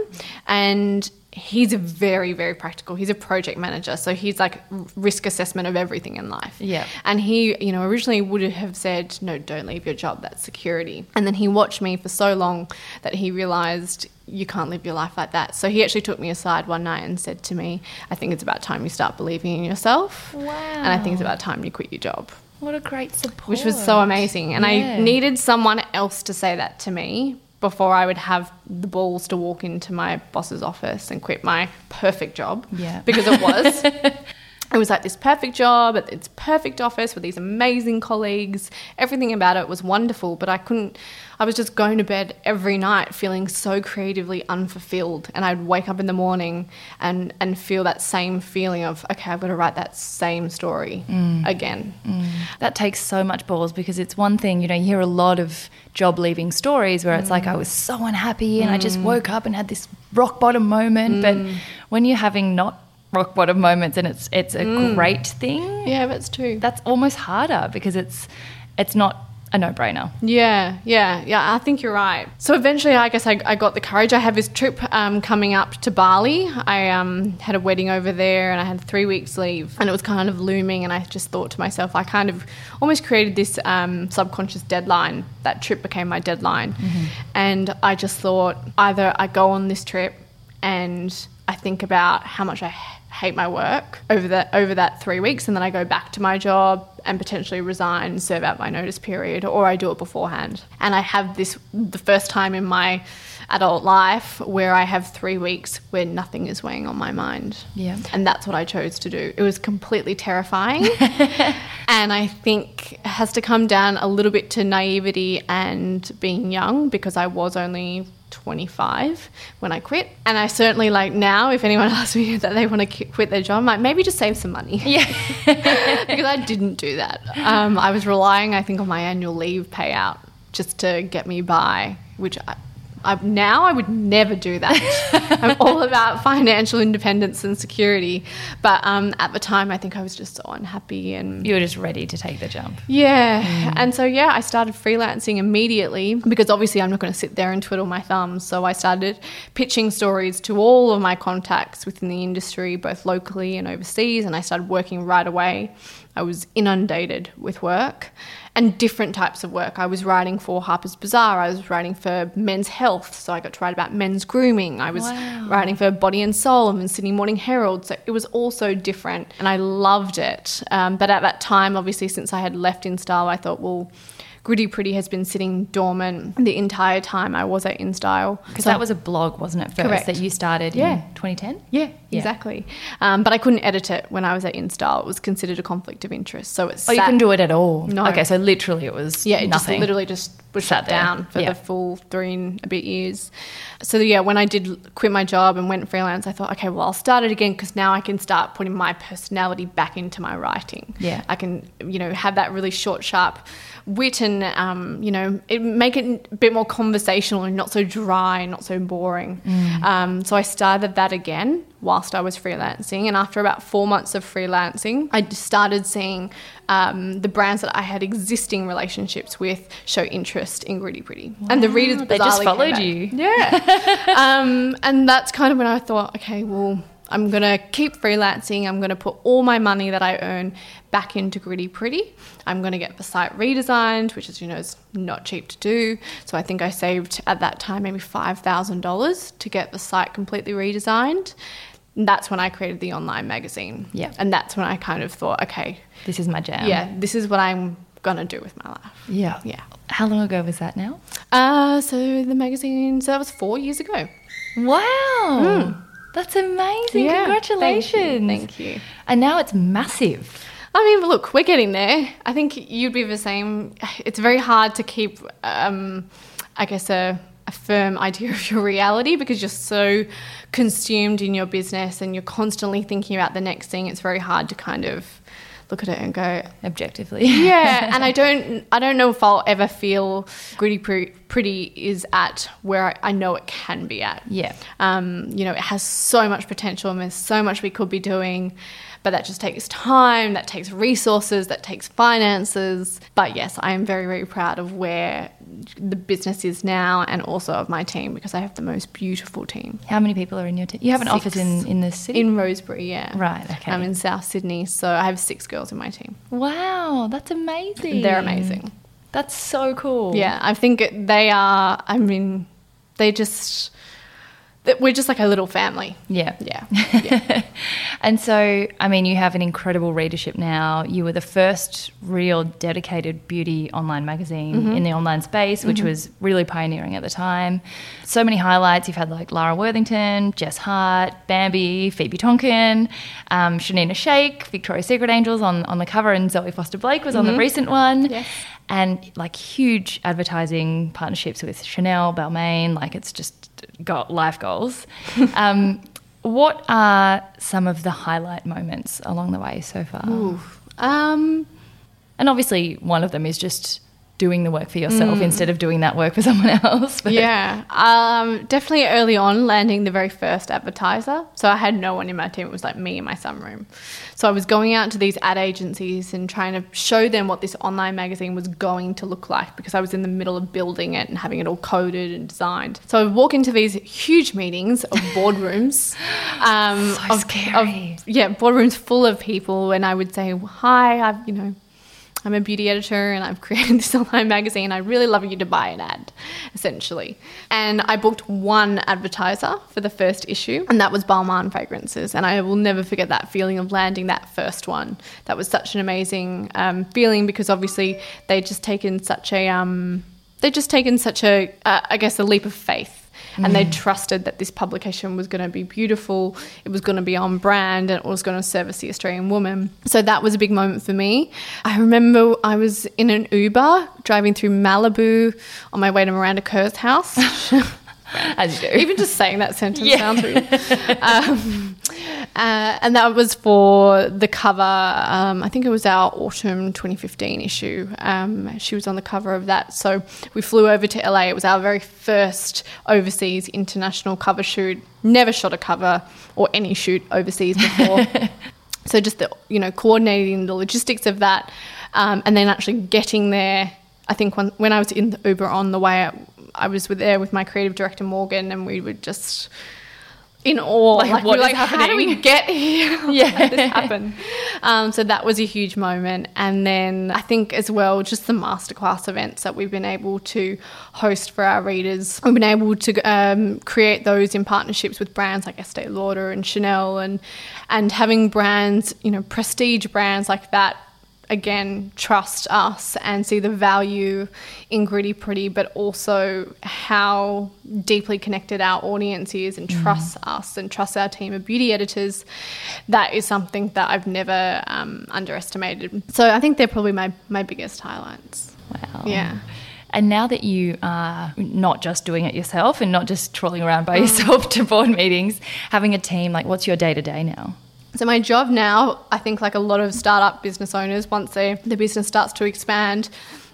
and he's a very very practical he's a project manager so he's like risk assessment of everything in life Yeah. and he you know originally would have said no don't leave your job that's security and then he watched me for so long that he realized you can't live your life like that so he actually took me aside one night and said to me i think it's about time you start believing in yourself Wow. and i think it's about time you quit your job What a great support. which was so amazing. And Yeah. I needed someone else to say that to me before I would have the balls to walk into my boss's office and quit my perfect job. Yeah. Because it was. <laughs> It was like this perfect job at its perfect office with these amazing colleagues. Everything about it was wonderful, but I couldn't. I was just going to bed every night feeling so creatively unfulfilled, and I'd wake up in the morning and and feel that same feeling of okay, I've got to write that same story mm. again. Mm. That takes so much balls because it's one thing, you know, you hear a lot of job leaving stories where it's like, I was so unhappy and I just mm. woke up and had this rock bottom moment. But when you're having not rock bottom moments and it's it's a great thing, Yeah, that's true. that's almost harder because it's it's not a no brainer. Yeah, yeah, yeah. I think you're right. So eventually, I guess I, I got the courage. I have this trip um, coming up to Bali. I um, had a wedding over there, and I had three weeks leave, and it was kind of looming. And I just thought to myself, I kind of almost created this um, subconscious deadline. That trip became my deadline, and I just thought either I go on this trip and I think about how much I hate my work over that over that three weeks, and then I go back to my job and potentially resign, and serve out my notice period, or I do it beforehand. And I have this the first time in my adult life where I have three weeks where nothing is weighing on my mind. Yeah. And that's what I chose to do. It was completely terrifying. <laughs> and I think it has to come down a little bit to naivety and being young because I was only 25 when I quit. And I certainly like now, if anyone <laughs> asks me that they want to quit their job, I'm like, maybe just save some money. Yeah. <laughs> because I didn't do that. Um, I was relying, I think, on my annual leave payout just to get me by, which I, I, now I would never do that. <laughs> I'm all about financial independence and security. But um, at the time, I think I was just so unhappy and you were just ready to take the jump. yeah. And so, yeah, I started freelancing immediately because obviously I'm not going to sit there and twiddle my thumbs. So I started pitching stories to all of my contacts within the industry, both locally and overseas. And I started working right away. I was inundated with work and different types of work. I was writing for Harper's Bazaar, I was writing for Men's Health. So I got to write about men's grooming. I was Wow. writing for Body and Soul and Sydney Morning Herald. So it was all so different and I loved it. Um, but at that time, obviously, since I had left InStyle, I thought, well, Gritty Pretty has been sitting dormant the entire time I was at InStyle. Because So- that was a blog, wasn't it, first, Correct. that you started Yeah. in 2010? yeah, Yeah. exactly. Um, but I couldn't edit it when I was at InStyle. It was considered a conflict of interest. So it's Oh, you couldn't do it at all? No. Okay, so literally it was Yeah, it nothing. just literally just was shut down for Yeah. the full three and a bit years. So yeah, when I did quit my job and went freelance, I thought, okay, well, I'll start it again because now I can start putting my personality back into my writing. Yeah. I can, you know, have that really short, sharp wit and, um, you know, it, make it a bit more conversational and not so dry, not so boring. Um, so I started that again whilst I was freelancing. And after about four months of freelancing, I started seeing um, the brands that I had existing relationships with show interest in Gritty Pretty. And the readers they just followed you. Yeah. <laughs> um, and that's kind of when I thought, okay, well, I'm going to keep freelancing. I'm going to put all my money that I earn back into Gritty Pretty. I'm going to get the site redesigned, which, as you know, is not cheap to do. So I think I saved at that time maybe $5,000 to get the site completely redesigned. And that's when I created the online magazine. Yeah. And that's when I kind of thought, okay, This is my jam. yeah, this is what I'm going to do with my life. Yeah. Yeah. How long ago was that now? Uh, so the magazine, so that was four years ago. Wow. That's amazing. Yeah, Congratulations. Thank you. Thank you. And now it's massive. I mean, look, we're getting there. I think you'd be the same. It's very hard to keep, um, I guess, a, a firm idea of your reality because you're so consumed in your business and you're constantly thinking about the next thing. It's very hard to kind of look at it and go, Objectively. yeah. <laughs> and I don't, I don't know if I'll ever feel gritty pretty is at where I, know it can be at. Yeah. Um, you know, it has so much potential and there's so much we could be doing, but that just takes time, that takes resources, that takes finances. But yes, I am very, very proud of where the business is now and also of my team because I have the most beautiful team. How many people are in your team? You have an office in, in the city? In Rosebery, yeah. Right, okay. I'm in South Sydney, so I have six girls in my team. wow, that's amazing. They're amazing. That's so cool. Yeah, I think they are, I mean, they just, we're just like a little family. Yeah. Yeah. yeah. <laughs> And so, I mean, you have an incredible readership now. You were the first real dedicated beauty online magazine Mm-hmm. in the online space, which was really pioneering at the time. So many highlights. You've had like Lara Worthington, Jess Hart, Bambi, Phoebe Tonkin, um, Shanina Shaik, Victoria's Secret Angels on, on the cover, and Zoe Foster Blake was on the recent one. Mm-hmm. Yes. And like huge advertising partnerships with Chanel, Balmain, like it's just got life goals. <laughs> um, what are some of the highlight moments along the way so far? Um, And obviously, one of them is just doing the work for yourself instead of doing that work for <laughs> someone else. But yeah. Um, definitely early on, landing the very first advertiser. So I had no one in my team. It was like me in my sunroom. So I was going out to these ad agencies and trying to show them what this online magazine was going to look like because I was in the middle of building it and having it all coded and designed. So I would walk into these huge meetings of <laughs> boardrooms. Um, So of. Of, yeah, boardrooms full of people. And I would say, hi, I've, you know, I'm a beauty editor and I've <laughs> created this online magazine. I'd really love you to buy an ad, essentially. And I booked one advertiser for the first issue, and that was Balmain Fragrances. And I will never forget that feeling of landing that first one. That was such an amazing um, feeling because obviously they'd just taken such a, um, they'd just taken such a, uh, I guess, a leap of faith and they mm. trusted that this publication was going to be beautiful, it was going to be on brand, and it was going to service the Australian woman. So that was a big moment for me. I remember I was in an Uber driving through Malibu on my way to Miranda Kerr's house. <laughs> as you do. Even just saying that sentence Yeah. sounds weird. Um, uh, and that was for the cover. Um, I think it was our autumn 2015 issue. Um, she was on the cover of that. So we flew over to LA. It was our very first overseas international cover shoot. Never shot a cover or any shoot overseas before. <laughs> so just the you know coordinating the logistics of that, um, and then actually getting there. I think when when I was in the Uber on the way, I was with there with my creative director Morgan, and we were just in awe. Like, we what is like, How do we get here? <laughs> Yeah. How this happen? Um, so that was a huge moment. And then I think as well, just the masterclass events that we've been able to host for our readers. We've been able to um, create those in partnerships with brands like Estee Lauder and Chanel, and and having brands, you know, prestige brands like that again trust us and see the value in gritty pretty but also how deeply connected our audience is and trusts us and trusts our team of beauty editors that is something that i've never um, underestimated so i think they're probably my, my biggest highlights Wow. yeah And now that you are not just doing it yourself and not just trawling around Mm. by yourself <laughs> to board meetings, having a team, like what's your day to day now? So my job now, I think like a lot of startup business owners, once they, the business starts to expand,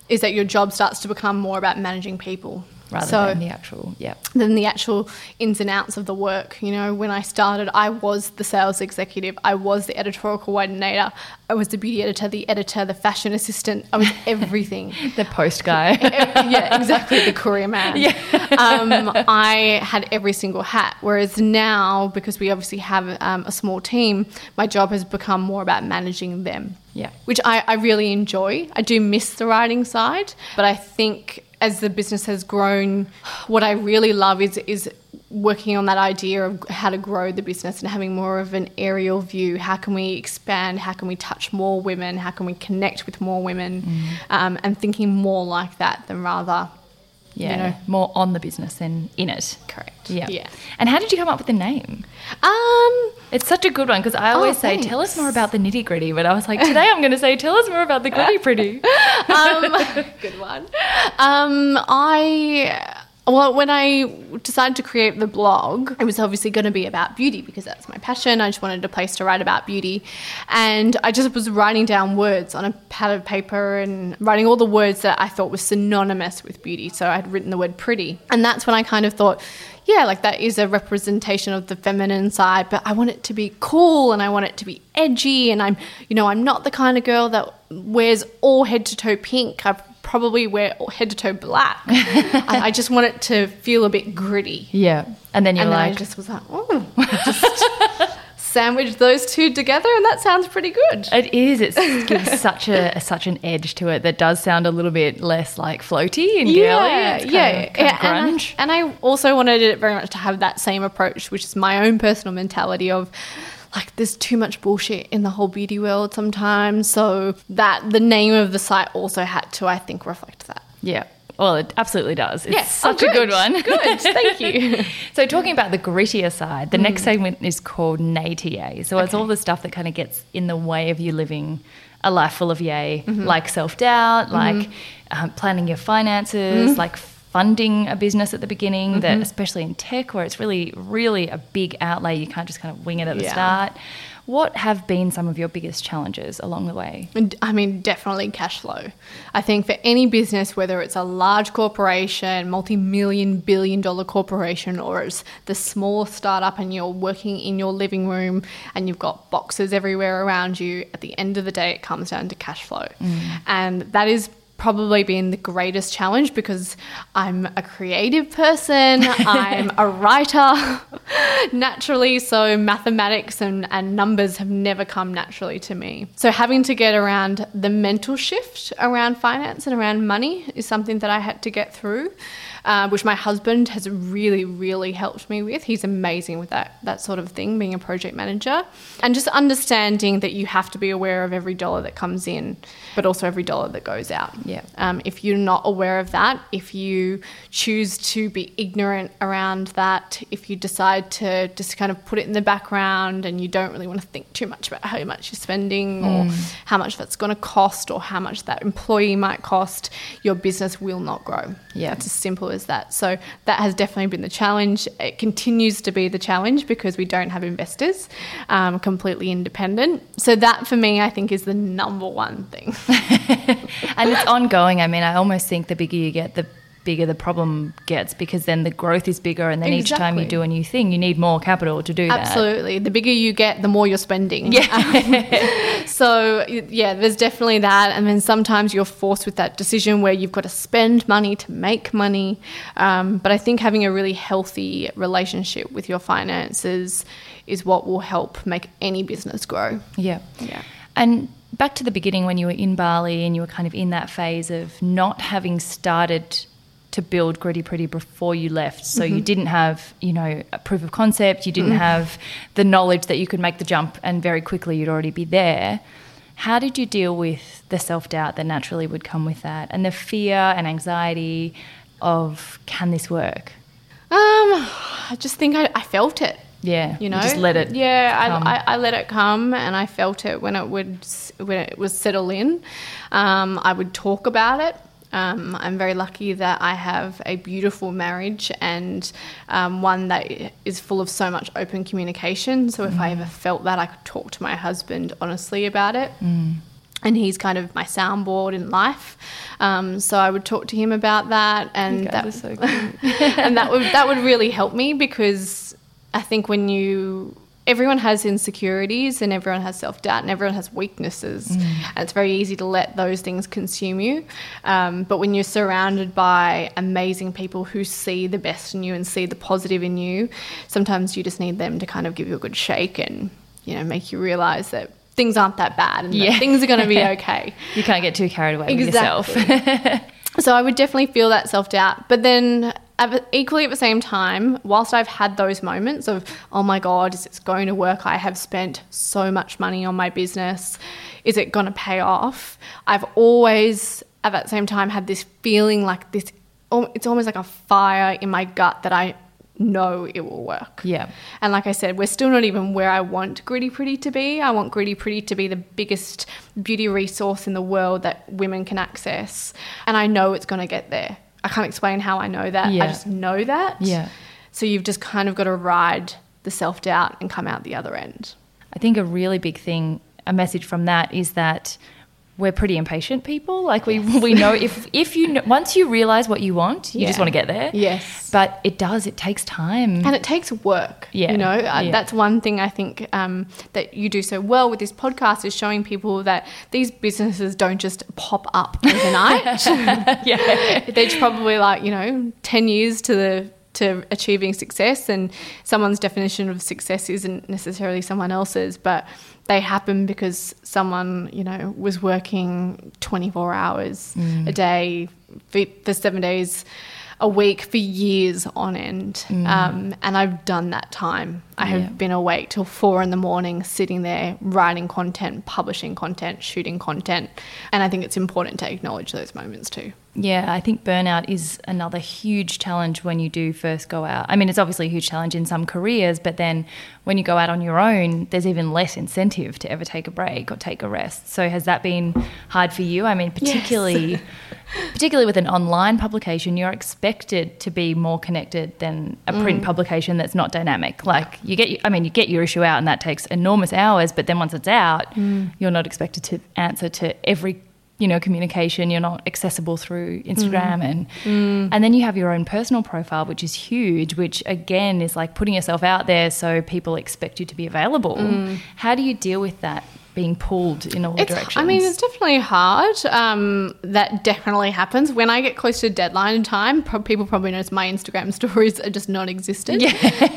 is that your job starts to become more about managing people. Rather so, than the actual, yeah. than the actual ins and outs of the work. You know, when I started, I was the sales executive, I was the editorial coordinator, I was the beauty editor, the editor, the fashion assistant, I was <laughs> everything. The post guy. yeah, exactly, the courier man. Yeah. <laughs> um, I had every single hat. Whereas now, because we obviously have um, a small team, my job has become more about managing them. Yeah. Which I, I really enjoy. I do miss the writing side, but I think as the business has grown, what I really love is is working on that idea of how to grow the business and having more of an aerial view. How can we expand? How can we touch more women? How can we connect with more women? Um, and thinking more like that than rather, yeah. you know. More on the business than in it. Correct. Yeah. Yeah. And how did you come up with the name? Um, It's such a good one because I always say, tell us more about the nitty gritty. But I was like, today I'm going to say, tell us more about the gritty pretty. <laughs> um, <laughs> good one. Um, I Well, when I decided to create the blog, it was obviously going to be about beauty because that's my passion. I just wanted a place to write about beauty. And I just was writing down words on a pad of paper and writing all the words that I thought were synonymous with beauty. So I had written the word pretty. And that's when I kind of thought, yeah, like that is a representation of the feminine side, but I want it to be cool and I want it to be edgy. And I'm, you know, I'm not the kind of girl that wears all head to toe pink. I probably wear head to toe black. I, I just want it to feel a bit gritty. Yeah. And then you're And then like, I just was like, oh, just sandwich those two together, and that sounds pretty good. It is. It gives <laughs> such a such an edge to it that does sound a little bit less like floaty and girly. Yeah, kind yeah, of, yeah. And. I, and I also wanted it very much to have that same approach, which is my own personal mentality of like there's too much bullshit in the whole beauty world sometimes. So that the name of the site also had to, I think, reflect that. yeah. Well, it absolutely does. It's Yes, such oh, a good good, one. good, <laughs> thank you. <laughs> so, talking about the grittier side, the Mm. next segment is called Nata. So, it's all the stuff that kind of gets in the way of you living a life full of yay, Mm-hmm. like self doubt, like um, planning your Mm-hmm. finances, like funding a business at the beginning, that mm-hmm. especially in tech where it's really, really a big outlay, you can't just kind of wing it at the Yeah. start. What have been some of your biggest challenges along the way? I mean, definitely cash flow. I think for any business, whether it's a large corporation, multi million, billion dollar corporation, or it's the small startup and you're working in your living room and you've got boxes everywhere around you, at the end of the day, it comes down to cash flow. Mm. And that is probably been the greatest challenge because I'm a creative person, <laughs> I'm a writer <laughs> naturally, so mathematics and, and numbers have never come naturally to me. So having to get around the mental shift around finance and around money is something that I had to get through. Uh, which my husband has really, really helped me with. He's amazing with that that sort of thing, being a project manager, and just understanding that you have to be aware of every dollar that comes in, but also every dollar that goes out. Yeah. Um, if you're not aware of that, if you choose to be ignorant around that, if you decide to just kind of put it in the background and you don't really want to think too much about how much you're spending or how much that's going to cost or how much that employee might cost, your business will not grow. Yeah. It's as simple as that. So that has definitely been the challenge. It continues to be the challenge because we don't have investors, um, completely independent. So that for me, I think, is the number one thing. <laughs> and it's ongoing. I mean, I almost think the bigger you get, the bigger the problem gets because then the growth is bigger, and then each time you do a new thing, you need more capital to do that. Absolutely. The bigger you get, the more you're spending. Yeah. <laughs> So, yeah, there's definitely that. And then sometimes you're forced with that decision where you've got to spend money to make money. Um, but I think having a really healthy relationship with your finances is what will help make any business grow. Yeah. Yeah. And back to the beginning when you were in Bali and you were kind of in that phase of not having started to build Gritty Pretty before you left. So Mm-hmm. you didn't have, you know, a proof of concept, you didn't have the knowledge that you could make the jump and very quickly you'd already be there. How did you deal with the self doubt that naturally would come with that and the fear and anxiety of can this work? Um, I just think I, I felt it. Yeah. you know just let it yeah. I, I, I let it come and i felt it when it would when it was settle in um, i would talk about it um, i'm very lucky that i have a beautiful marriage and um, one that is full of so much open communication. So if i ever felt that i could talk to my husband honestly about it. And he's kind of my soundboard in life. Um, so I would talk to him about that, and that so <laughs> and that would that would really help me because I think when you everyone has insecurities and everyone has self doubt and everyone has weaknesses, and it's very easy to let those things consume you. Um, but when you're surrounded by amazing people who see the best in you and see the positive in you, sometimes you just need them to kind of give you a good shake and you know make you realize that things aren't that bad and Yeah. that things are going to be <laughs> okay. You can't get too carried away with yourself. <laughs> So I would definitely feel that self doubt. But then, at equally at the same time, whilst I've had those moments of, oh my God, is it going to work? I have spent so much money on my business. Is it going to pay off? I've always, at that same time, had this feeling like this, it's almost like a fire in my gut that I know it will work. Yeah. And like I said, we're still not even where I want Gritty Pretty to be. I want Gritty Pretty to be the biggest beauty resource in the world that women can access. And I know it's going to get there. I can't explain how I know that. Yeah. I just know that. Yeah. So you've just kind of got to ride the self doubt and come out the other end. I think a really big thing, a message from that is that we're pretty impatient people. Like we we know if if you know, once you realize what you want, you just want to get there. Yes. But it does. It takes time. and it takes work. Yeah, You know, uh, yeah. that's one thing I think um, that you do so well with this podcast is showing people that these businesses don't just pop up overnight. <laughs> yeah. <laughs> They're probably like, you know, 10 years to the to achieving success and someone's definition of success isn't necessarily someone else's but they happen because someone you know was working 24 hours a day for, for seven days a week for years on end. Um, and i've done that time. I have Yeah. been awake till four in the morning sitting there writing content publishing content shooting content. And i think it's important to acknowledge those moments too Yeah, I think burnout is another huge challenge when you do first go out. I mean, it's obviously a huge challenge in some careers, but then when you go out on your own, there's even less incentive to ever take a break or take a rest. So has that been hard for you? I mean, particularly <laughs> particularly with an online publication, you're expected to be more connected than a print mm. publication that's not dynamic. Like you get I mean, you get your issue out and that takes enormous hours, but then once it's out, mm. you're not expected to answer to every you know communication you're not accessible through instagram mm. and mm. and then you have your own personal profile which is huge which again is like putting yourself out there so people expect you to be available. Mm. How do you deal with that being pulled in all It's, directions I mean, it's definitely hard. Um, that definitely happens. When I get close to deadline time, pro- people probably notice my Instagram <laughs> stories are just non-existent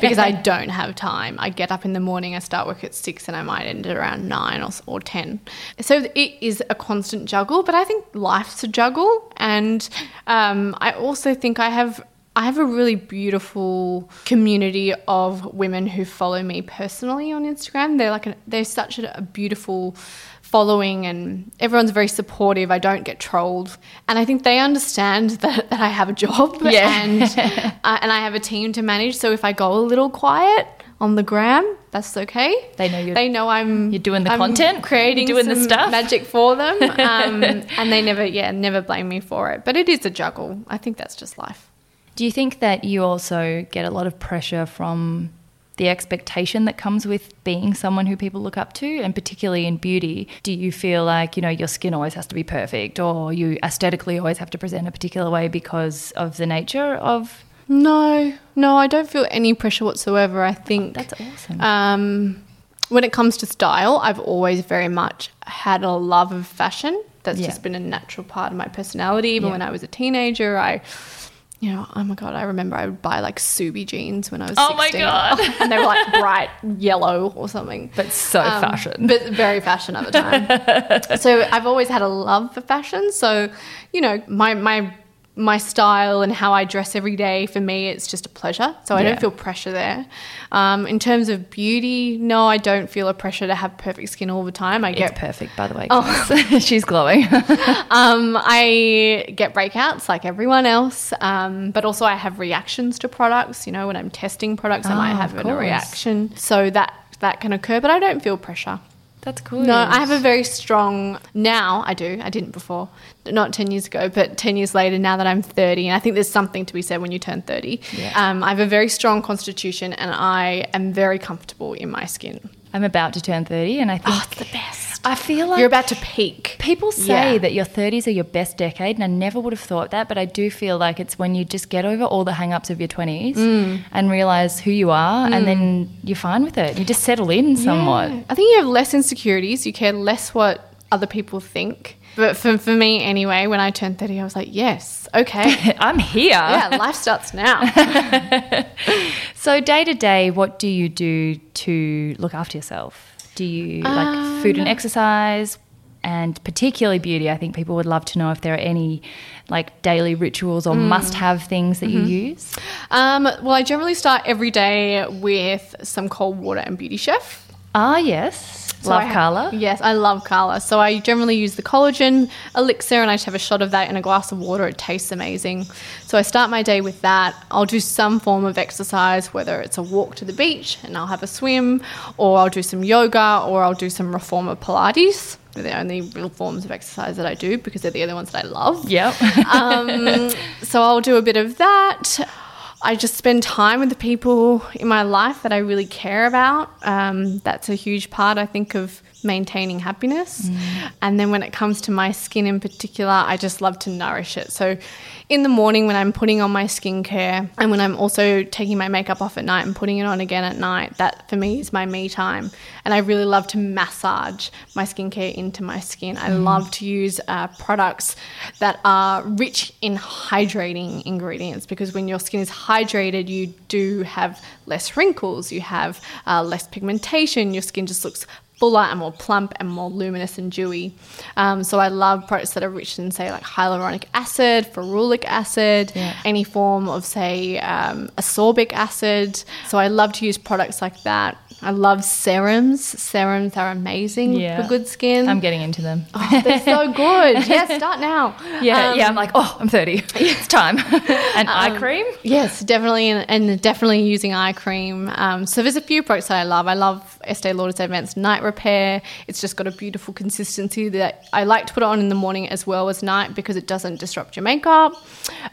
because I don't have time. I get up in the morning, I start work at six, and I might end at around nine or, or ten. So it is a constant juggle, but I think life's a juggle, and um, I also think I have I have a really beautiful community of women who follow me personally on Instagram. They're like a, they're such a, beautiful following and everyone's very supportive. I don't get trolled. And I think they understand <laughs> that, that I have a job <laughs> Yeah. and uh, and I have a team to manage. So if I go a little quiet on the gram, that's okay. They know you're- they know I'm you're doing the I'm content, creating doing the stuff. magic for them. <laughs> Um, and they never yeah, never blame me for it. But it is a juggle. I think that's just life. Do you think that you also get a lot of pressure from the expectation that comes with being someone who people look up to, and particularly in beauty? Do you feel like, you know, your skin always has to be perfect or you aesthetically always have to present a particular way because of the nature of No, no, I don't feel any pressure whatsoever. I think that's awesome. Um, when it comes to style, I've always very much had a love of fashion. That's Yeah. just been a natural part of my personality. Even Yeah. when I was a teenager, I, you know, oh my god, I remember I would buy like Subi jeans when I was. Oh my 16. God. <laughs> and they were like bright yellow or something. but so Um, fashion. But very fashion at the time. <laughs> so I've always had a love for fashion. So, you know, my my my style and how I dress every day for me, it's just a pleasure. So I Yeah. don't feel pressure there. Um, in terms of beauty, no, I don't feel a pressure to have perfect skin all the time. I It's get perfect, by the way. Oh. <laughs> She's glowing. <laughs> um, I get breakouts like everyone else, um, but also I have reactions to products. You know, when I'm testing products, I Oh, might have a reaction. So that that can occur, but I don't feel pressure. That's cool. No, I have a very strong now. I do. I didn't before, not ten years ago, but ten years later. Now that I'm thirty, and I think there's something to be said when you turn thirty. Yeah. Um, I have a very strong constitution, and I am very comfortable in my skin. I'm about to turn 30 and I think Oh, it's the best. I feel like You're about to peak. People say Yeah. that your 30s are your best decade, and I never would have thought that, but I do feel like it's when you just get over all the hang ups of your 20s Mm. and realize who you are, and then you're fine with it. You just settle in somewhat. Yeah. I think you have less insecurities. You care less what other people think. But for, for me, anyway, when I turned 30, I was like, yes, okay. <laughs> I'm here. yeah, life starts now. <laughs> So, day to day, what do you do to look after yourself? Do you like food Um, and exercise? And particularly beauty, I think people would love to know if there are any like daily rituals Mm. or must have things that Mm-hmm. you use. um, well, I generally start every day with some cold water and Beauty Chef. Ah, yes. So Love I Carla? Yes, I love Carla. So I generally use the collagen elixir and I just have a shot of that in a glass of water. It tastes amazing. So I start my day with that. I'll do some form of exercise, whether it's a walk to the beach and I'll have a swim, or I'll do some yoga, or I'll do some reformer Pilates. They're the only real forms of exercise that I do because they're the only ones that I love. Yep. <laughs> Um, so I'll do a bit of that. I just spend time with the people in my life that I really care about. Um, that's a huge part, I think, of maintaining happiness. And then when it comes to my skin in particular, I just love to nourish it. So in the morning when I'm putting on my skincare and when I'm also taking my makeup off at night and putting it on again at night, that for me is my me time. And I really love to massage my skincare into my skin. I love to use uh, products that are rich in hydrating ingredients because when your skin is hydrated, you do have less wrinkles, you have uh, less pigmentation, your skin just looks fuller and more plump and more luminous and dewy. Um, so I love products that are rich in, say, like hyaluronic acid, ferulic acid, Yeah. any form of, say, um, ascorbic acid. So I love to use products like that. I love serums. Serums are amazing Yeah. for good skin. I'm getting into them. Oh, they're so <laughs> good. yeah, start now. Yeah, Um, yeah. I'm like, oh, I'm 30. <laughs> <laughs> It's time. and eye cream. Yes, definitely, and, and definitely using eye cream. Um, so there's a few products that I love. I love Estee Lauder's Advanced Night Repair. It's just got a beautiful consistency that I like to put on in the morning as well as night because it doesn't disrupt your makeup.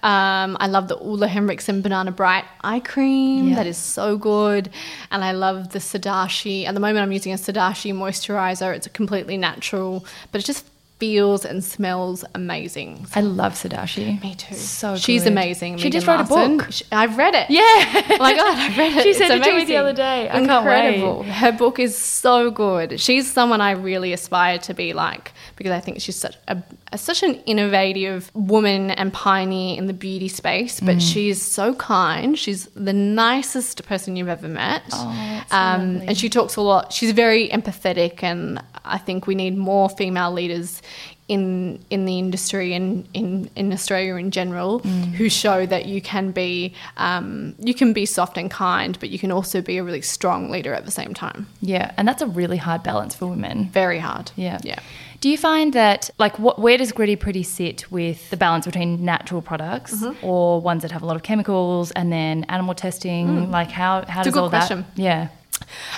Um, I love the Ole Henriksen Banana Bright Eye Cream. Yeah. That is so good, and I love the Sodashi. At the moment, I'm using a Sodashi moisturizer. It's a completely natural, but it just feels and smells amazing. I love Sodashi. Me too. So she's good. amazing. She Megan just wrote a book. She- I've read it. Yeah. Oh my god, I've read it. She It's sent it to me the other day. I can't wait. Incredible. Her book is so good. She's someone I really aspire to be like because I think she's such a, a such an innovative woman and pioneer in the beauty space. But Mm. she's so kind. She's the nicest person you've ever met. Oh, um, and she talks a lot. She's very empathetic, and I think we need more female leaders in in the industry and in in Australia in general Mm. who show that you can be um, you can be soft and kind, but you can also be a really strong leader at the same time. Yeah, and that's a really hard balance for women. Very hard. Yeah. yeah. Do you find that, like, what, where does Gritty Pretty sit with the balance between natural products Mm-hmm. or ones that have a lot of chemicals and then animal testing? Like, how, how Mm. It's does all question. that? Yeah.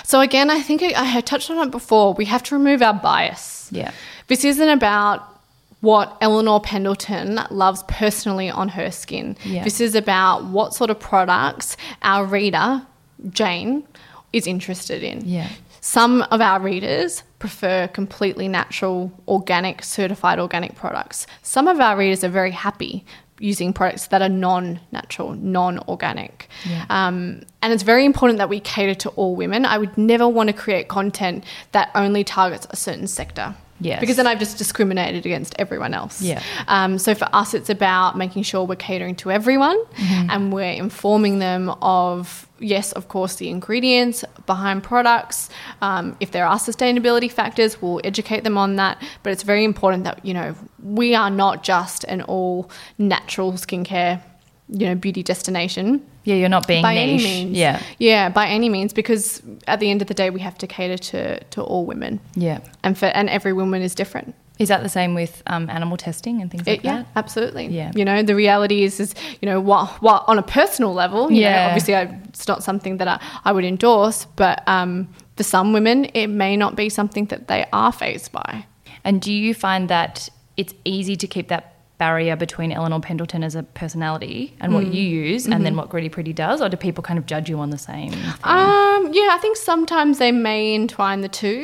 So again, I think I I had touched on it before. We have to remove our bias. Yeah. This isn't about what Eleanor Pendleton loves personally on her skin. Yeah. This is about what sort of products our reader, Jane, is interested in. Yeah. Some of our readers prefer completely natural, organic, certified organic products. Some of our readers are very happy using products that are non natural, non organic. Yeah. Um, and it's very important that we cater to all women. I would never want to create content that only targets a certain sector. Yes. Because then I've just discriminated against everyone else. Yeah. Um, so for us, it's about making sure we're catering to everyone Mm-hmm. and we're informing them of, yes, of course, the ingredients behind products. Um, if there are sustainability factors, we'll educate them on that. But it's very important that, you know, we are not just an all natural skincare, you know, beauty destination Yeah, you're not being by niche. any means. Yeah. Yeah, by any means, because at the end of the day, we have to cater to, to all women. Yeah. And for and every woman is different. Is that the same with um, animal testing and things like It- yeah, that? absolutely. Yeah. You know, the reality is, is you know, what, what on a personal level, you know, Yeah. obviously I, it's not something that I, I would endorse, but um, for some women, it may not be something that they are faced by. And do you find that it's easy to keep that barrier between Eleanor Pendleton as a personality and Mm. what you use and Mm-hmm. then what Gritty Pretty does? Or do people kind of judge you on the same thing? Um, yeah, I think sometimes they may entwine the two,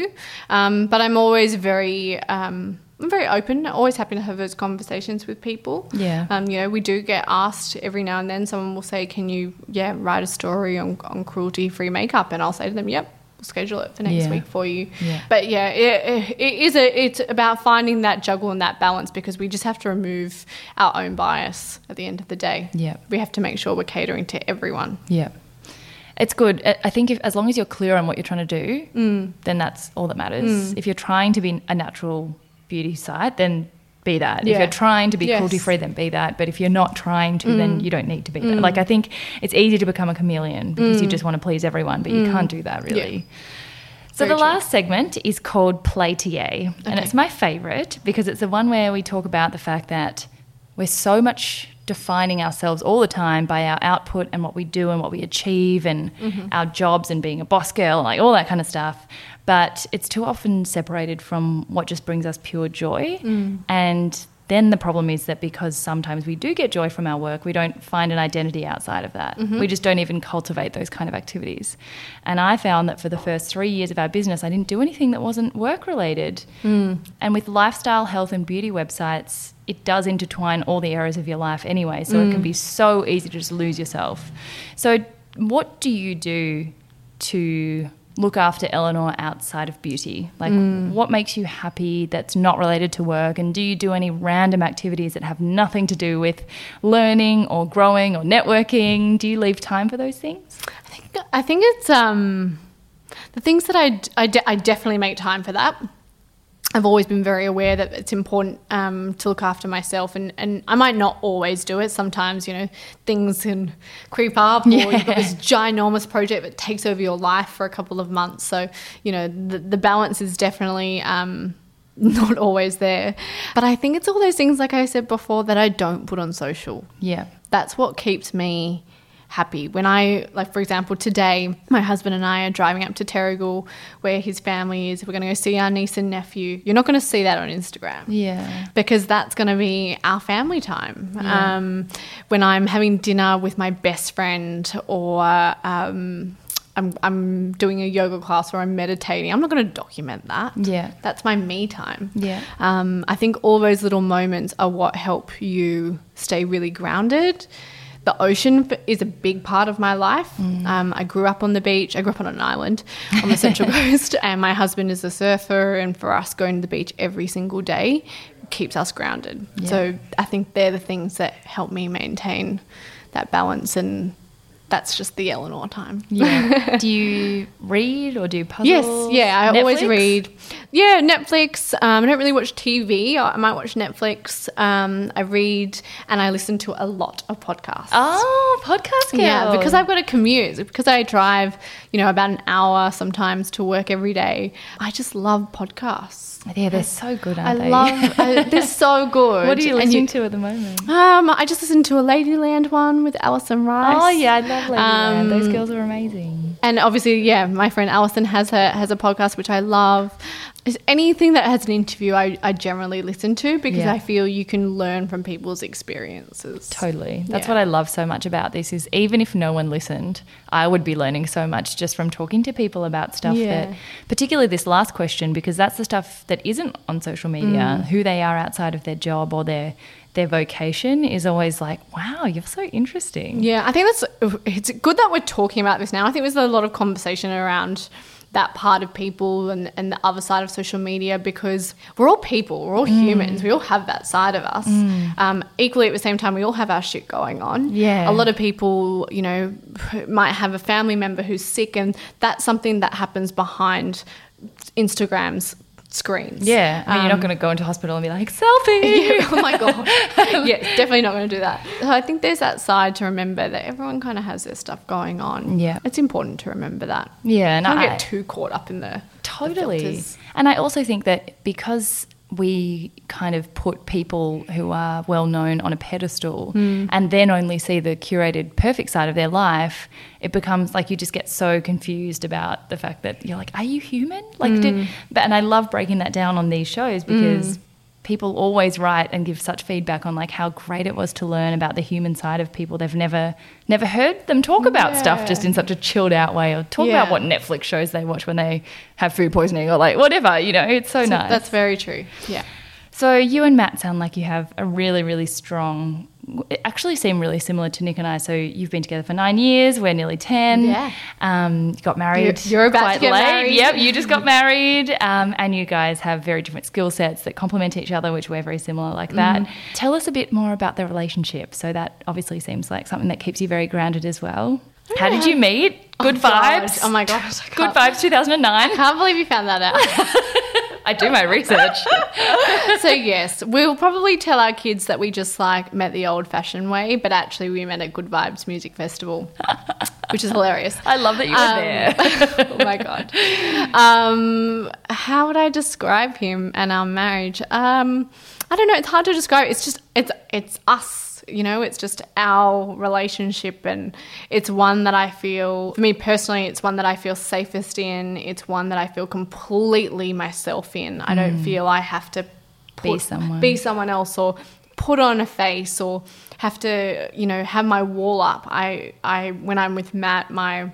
um, but I'm always very, um, I'm very open. Always happy to have those conversations with people. Yeah. Um, you know, we do get asked every now and then. Someone will say, "Can you, yeah, write a story on, on cruelty-free makeup?" And I'll say to them, "Yep." We'll schedule it for next Yeah. week for you. Yeah. But yeah, it, it is a, it's about finding that juggle and that balance because we just have to remove our own bias at the end of the day. Yeah. We have to make sure we're catering to everyone. Yeah. It's good. I- think if, as long as you're clear on what you're trying to do, Mm. then that's all that matters. If you're trying to be a natural beauty site, then be that. If you're trying to be Yes. cruelty free, then be that. But if you're not trying to, then Mm. you don't need to be that. Like I think it's easy to become a chameleon because you just want to please everyone, but you Mm. can't do that really. So Very the true. last segment is called Play TA, and it's my favorite because it's the one where we talk about the fact that we're so much defining ourselves all the time by our output and what we do and what we achieve and Mm-hmm. our jobs and being a boss girl like all that kind of stuff. But it's too often separated from what just brings us pure joy. Mm. And then the problem is that because sometimes we do get joy from our work, we don't find an identity outside of that. Mm-hmm. We just don't even cultivate those kind of activities. And I found that for the first three years of our business, I didn't do anything that wasn't work related. Hmm. And with lifestyle, health, and beauty websites, it does intertwine all the areas of your life anyway. So Hmm. it can be so easy to just lose yourself. So, what do you do to look after Eleanor outside of beauty? Like, Hmm. what makes you happy that's not related to work? And do you do any random activities that have nothing to do with learning or growing or networking? Do you leave time for those things? I think I think it's um, the things that I I, de- I definitely make time for that. I've always been very aware that it's important um, to look after myself, and, and I might not always do it. Sometimes, you know, things can creep up, or you've got this <laughs> ginormous project that takes over your life for a couple of months. So, you know, the, the balance is definitely um, <laughs> not always there. But I think it's all those things, like I said before, that I don't put on social Yeah. that's what keeps me happy. When I, like, for example, today, my husband and I are driving up to Terrigal where his family is. We're going to go see our niece and nephew. You're not going to see that on Instagram. Yeah. Because that's going to be our family time. Um, when I'm having dinner with my best friend or um, I'm, I'm doing a yoga class or I'm meditating, I'm not going to document that. Yeah. That's my me time. Yeah. Um, I think all those little moments are what help you stay really grounded. The ocean is a big part of my life. Um, I grew up on the beach. I grew up on an island on the Central <laughs> Coast, and my husband is a surfer. And for us, going to the beach every single day keeps us grounded. So I think they're the things that help me maintain that balance, and that's just the Eleanor time. Yeah. <laughs> do you read or do puzzles? Yes, yeah, I always read. Yeah, Netflix. Um, I don't really watch TV. I might watch Netflix. Um, I read and I listen to a lot of podcasts. Oh, podcast girl. Yeah, because I've got a commute. Because I drive, you know, about an hour sometimes to work every day. I just love podcasts. Yeah, they're so good, I aren't they? love. I, they're so <laughs> good. What are you listening to at the moment? Um, I just listened to a Ladyland one with Alison Rice. Oh yeah, I love Ladyland. Um, Those girls are amazing. And obviously, yeah, my friend Alison has her has a podcast which I love. Is anything that has an interview, I, I generally listen to because Yeah. I feel you can learn from people's experiences. Totally. That's Yeah. what I love so much about this is even if no one listened, I would be learning so much just from talking to people about stuff Yeah. that particularly this last question because that's the stuff that isn't on social media, Mm. who they are outside of their job or their their vocation is always like, wow, you're so interesting. Yeah, I think that's it's good that we're talking about this now. I think there's a lot of conversation around that part of people and, and the other side of social media because we're all people, we're all Mm. humans, we all have that side of us. Um, equally, at the same time, we all have our shit going on. Yeah. A lot of people, you know, might have a family member who's sick, and that's something that happens behind Instagram's screens. Yeah, I mean, you're not Um, going to go into hospital and be like selfie. <laughs> yeah, oh my god. <laughs> yeah, definitely not going to do that. So I think there's that side to remember that everyone kind of has their stuff going on. Yeah. it's important to remember that. Yeah, and Don't I get too caught up in the the Totally. filters. and I also think that because we kind of put people who are well known on a pedestal Hmm. and then only see the curated perfect side of their life, it becomes like you just get so confused about the fact that you're like, are you human? Like, Hmm. do, but, and I love breaking that down on these shows because people always write and give such feedback on like how great it was to learn about the human side of people they've never never heard them talk about stuff just in such a chilled out way or talk Yeah. about what Netflix shows they watch when they have food poisoning or like whatever, you know, it's so, So nice. That's very true. Yeah. so you and Matt sound like you have a really, really strong, actually seem really similar to Nick and I. So you've been together for nine years, we're nearly 10. Yeah. Um, you got married. You're- you're about to get late. married. Yep, you just got married. Um, and you guys have very different skill sets that complement each other, which we're very similar like that. Mm-hmm. Tell us a bit more about the relationship. So that obviously seems like something that keeps you very grounded as well. How did you meet? Good Oh, vibes. Oh my gosh. Good vibes 2009. I can't believe you found that out. <laughs> I do my research. <laughs> so yes, we'll probably tell our kids that we just like met the old fashioned way, but actually we met at Good Vibes Music Festival. which is hilarious. I love that you were Um, there. <laughs> oh my god. Um, how would I describe him and our marriage? Um, I don't know. It's hard to describe. It's just it's it's us. You know, it's just our relationship, and it's one that I feel. For me personally, it's one that I feel safest in. It's one that I feel completely myself in. I don't mm. feel I have to Be someone. be someone else or put on a face or have to you know have my wall up i i when i'm with matt my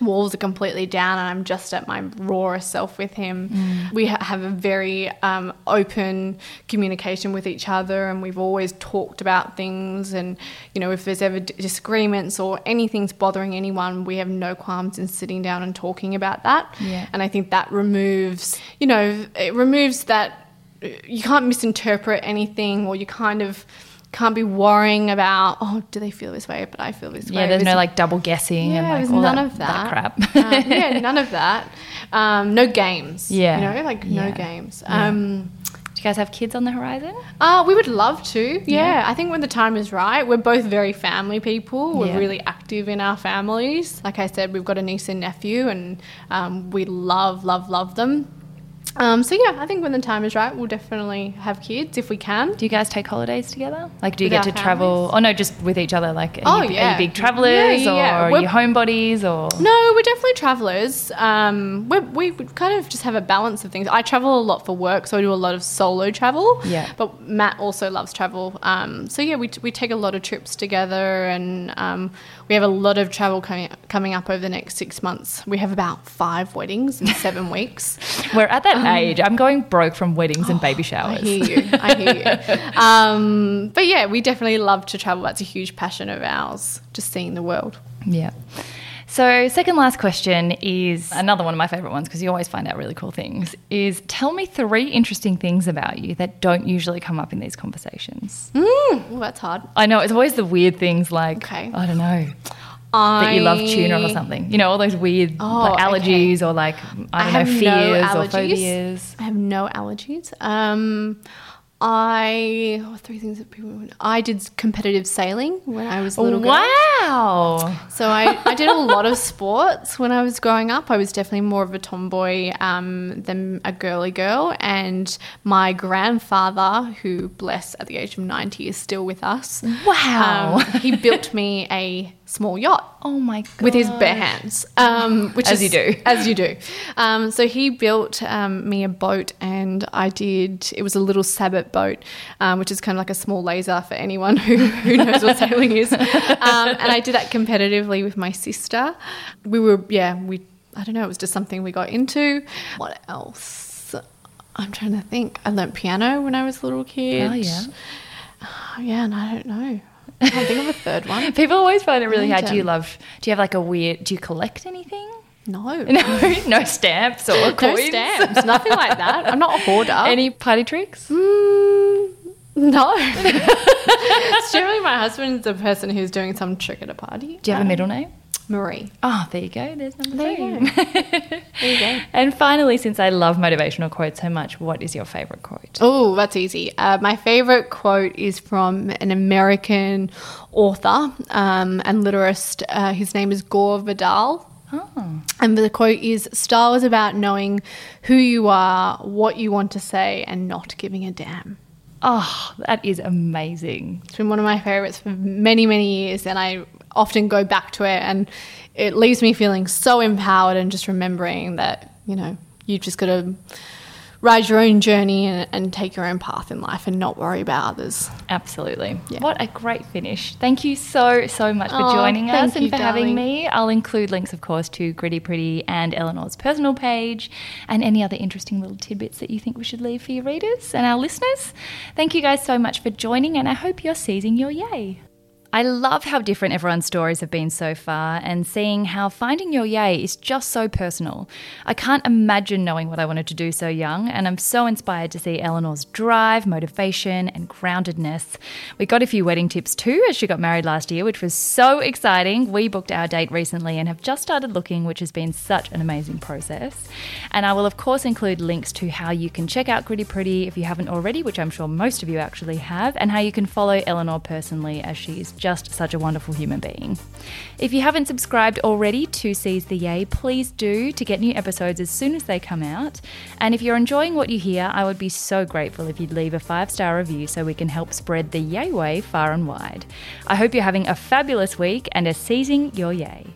walls are completely down and i'm just at my rawest self with him. We ha- have a very um, open communication with each other and we've always talked about things and you know if there's ever disagreements or anything's bothering anyone we have no qualms in sitting down and talking about that. Yeah. and i think that removes you know it removes that you can't misinterpret anything or you kind of can't be worrying about oh do they feel this way but i feel this way yeah, there's no like double guessing and yeah, like there's all none that, of that, crap. Um, yeah <laughs> none of that um, no games Yeah. you know like Yeah. no games um, Do you guys have kids on the horizon? uh, we would love to. Yeah. I think when the time is right, we're both very family people. We're Yeah. really active in our families. Like I said, we've got a niece and nephew, and um, we love, love, love them. Um, so yeah, I think when the time is right, we'll definitely have kids if we can. Do you guys take holidays together? Like, do you With get to travel? Oh no, just with each other. Like, are, Oh, you, yeah. big travelers Yeah, yeah, yeah. or are We're- you homebodies or? No, we're definitely travelers. Um, we we kind of just have a balance of things. I travel a lot for work, so I do a lot of solo travel. Yeah. But Matt also loves travel. Um, so yeah, we, we take a lot of trips together, and um, we have a lot of travel coming coming up over the next six months. We have about five weddings in seven <laughs> weeks. We're at that age. I'm going broke from weddings and baby showers. I hear you. I hear you. <laughs> Um, but yeah, we definitely love to travel. That's a huge passion of ours, just seeing the world. Yeah. So, second last question is another one of my favorite ones because you always find out really cool things. Is tell me three interesting things about you that don't usually come up in these conversations. Oh, that's hard. I know it's always the weird things like Okay. I don't know I, that you love tuna or something. You know, all those weird Oh, like, allergies or like I don't know have no fears or phobias. I have no allergies. Um, I oh, three things that people. I did competitive sailing when I was a little girl. Wow. So I, I did a lot of sports when I was growing up. I was definitely more of a tomboy um, than a girly girl. And my grandfather, who bless at the age of ninety, is still with us. Wow. Um, he built me a small yacht Oh my god. with his bare hands, um, which As is you do. <laughs> as you do. Um, so he built um, me a boat, and I did. It was a little sabot boat, um, which is kind of like a small laser for anyone who, <laughs> who knows what sailing is. Um, and I did that competitively with my sister. We were, yeah, we. I don't know. It was just something we got into. What else? I'm trying to think. I learnt piano when I was a little kid. Oh, yeah. <sighs> Yeah, and I don't know. I can't think of a third one. <laughs> People always find it really hard. Do you love? Do you have like a weird? Do you collect anything? No. <laughs> No, no stamps or No coins. stamps, nothing like that. I'm not a hoarder. <laughs> Any party tricks? Mm, no. it's generally my husband's the person who's doing some trick at a party. Do you have a Um, middle name? Marie. Oh, there you go. There's number There three. you There you go. <laughs> and finally, since I love motivational quotes so much, what is your favorite quote? Oh, that's easy. Uh, my favorite quote is from an American author um, and literist. Uh, his name is Gore Vidal. Oh, And the quote is Style is about knowing who you are, what you want to say, and not giving a damn. Oh, that is amazing. It's been one of my favorites for many, many years, and I often go back to it, and it leaves me feeling so empowered and just remembering that, you know, you've just got to ride your own journey and, and take your own path in life and not worry about others. Absolutely. Yeah. What a great finish. Thank you so, so much for Oh, joining us and you, for having me. I'll include links, of course, to Gritty Pretty and Eleanor's personal page and any other interesting little tidbits that you think we should leave for your readers and our listeners. Thank you guys so much for joining, and I hope you're seizing your yay. I love how different everyone's stories have been so far and seeing how finding your yay is just so personal. I can't imagine knowing what I wanted to do so young, and I'm so inspired to see Eleanor's drive, motivation, and groundedness. We got a few wedding tips too as she got married last year, which was so exciting. We booked our date recently and have just started looking, which has been such an amazing process. And I will, of course, include links to how you can check out Gritty Pretty if you haven't already, which I'm sure most of you actually have, and how you can follow Eleanor personally as she is just such a wonderful human being. If you haven't subscribed already to Seize the Yay, please do to get new episodes as soon as they come out. And if you're enjoying what you hear, I would be so grateful if you'd leave a five star review so we can help spread the Yay way far and wide. I hope you're having a fabulous week and are seizing your Yay.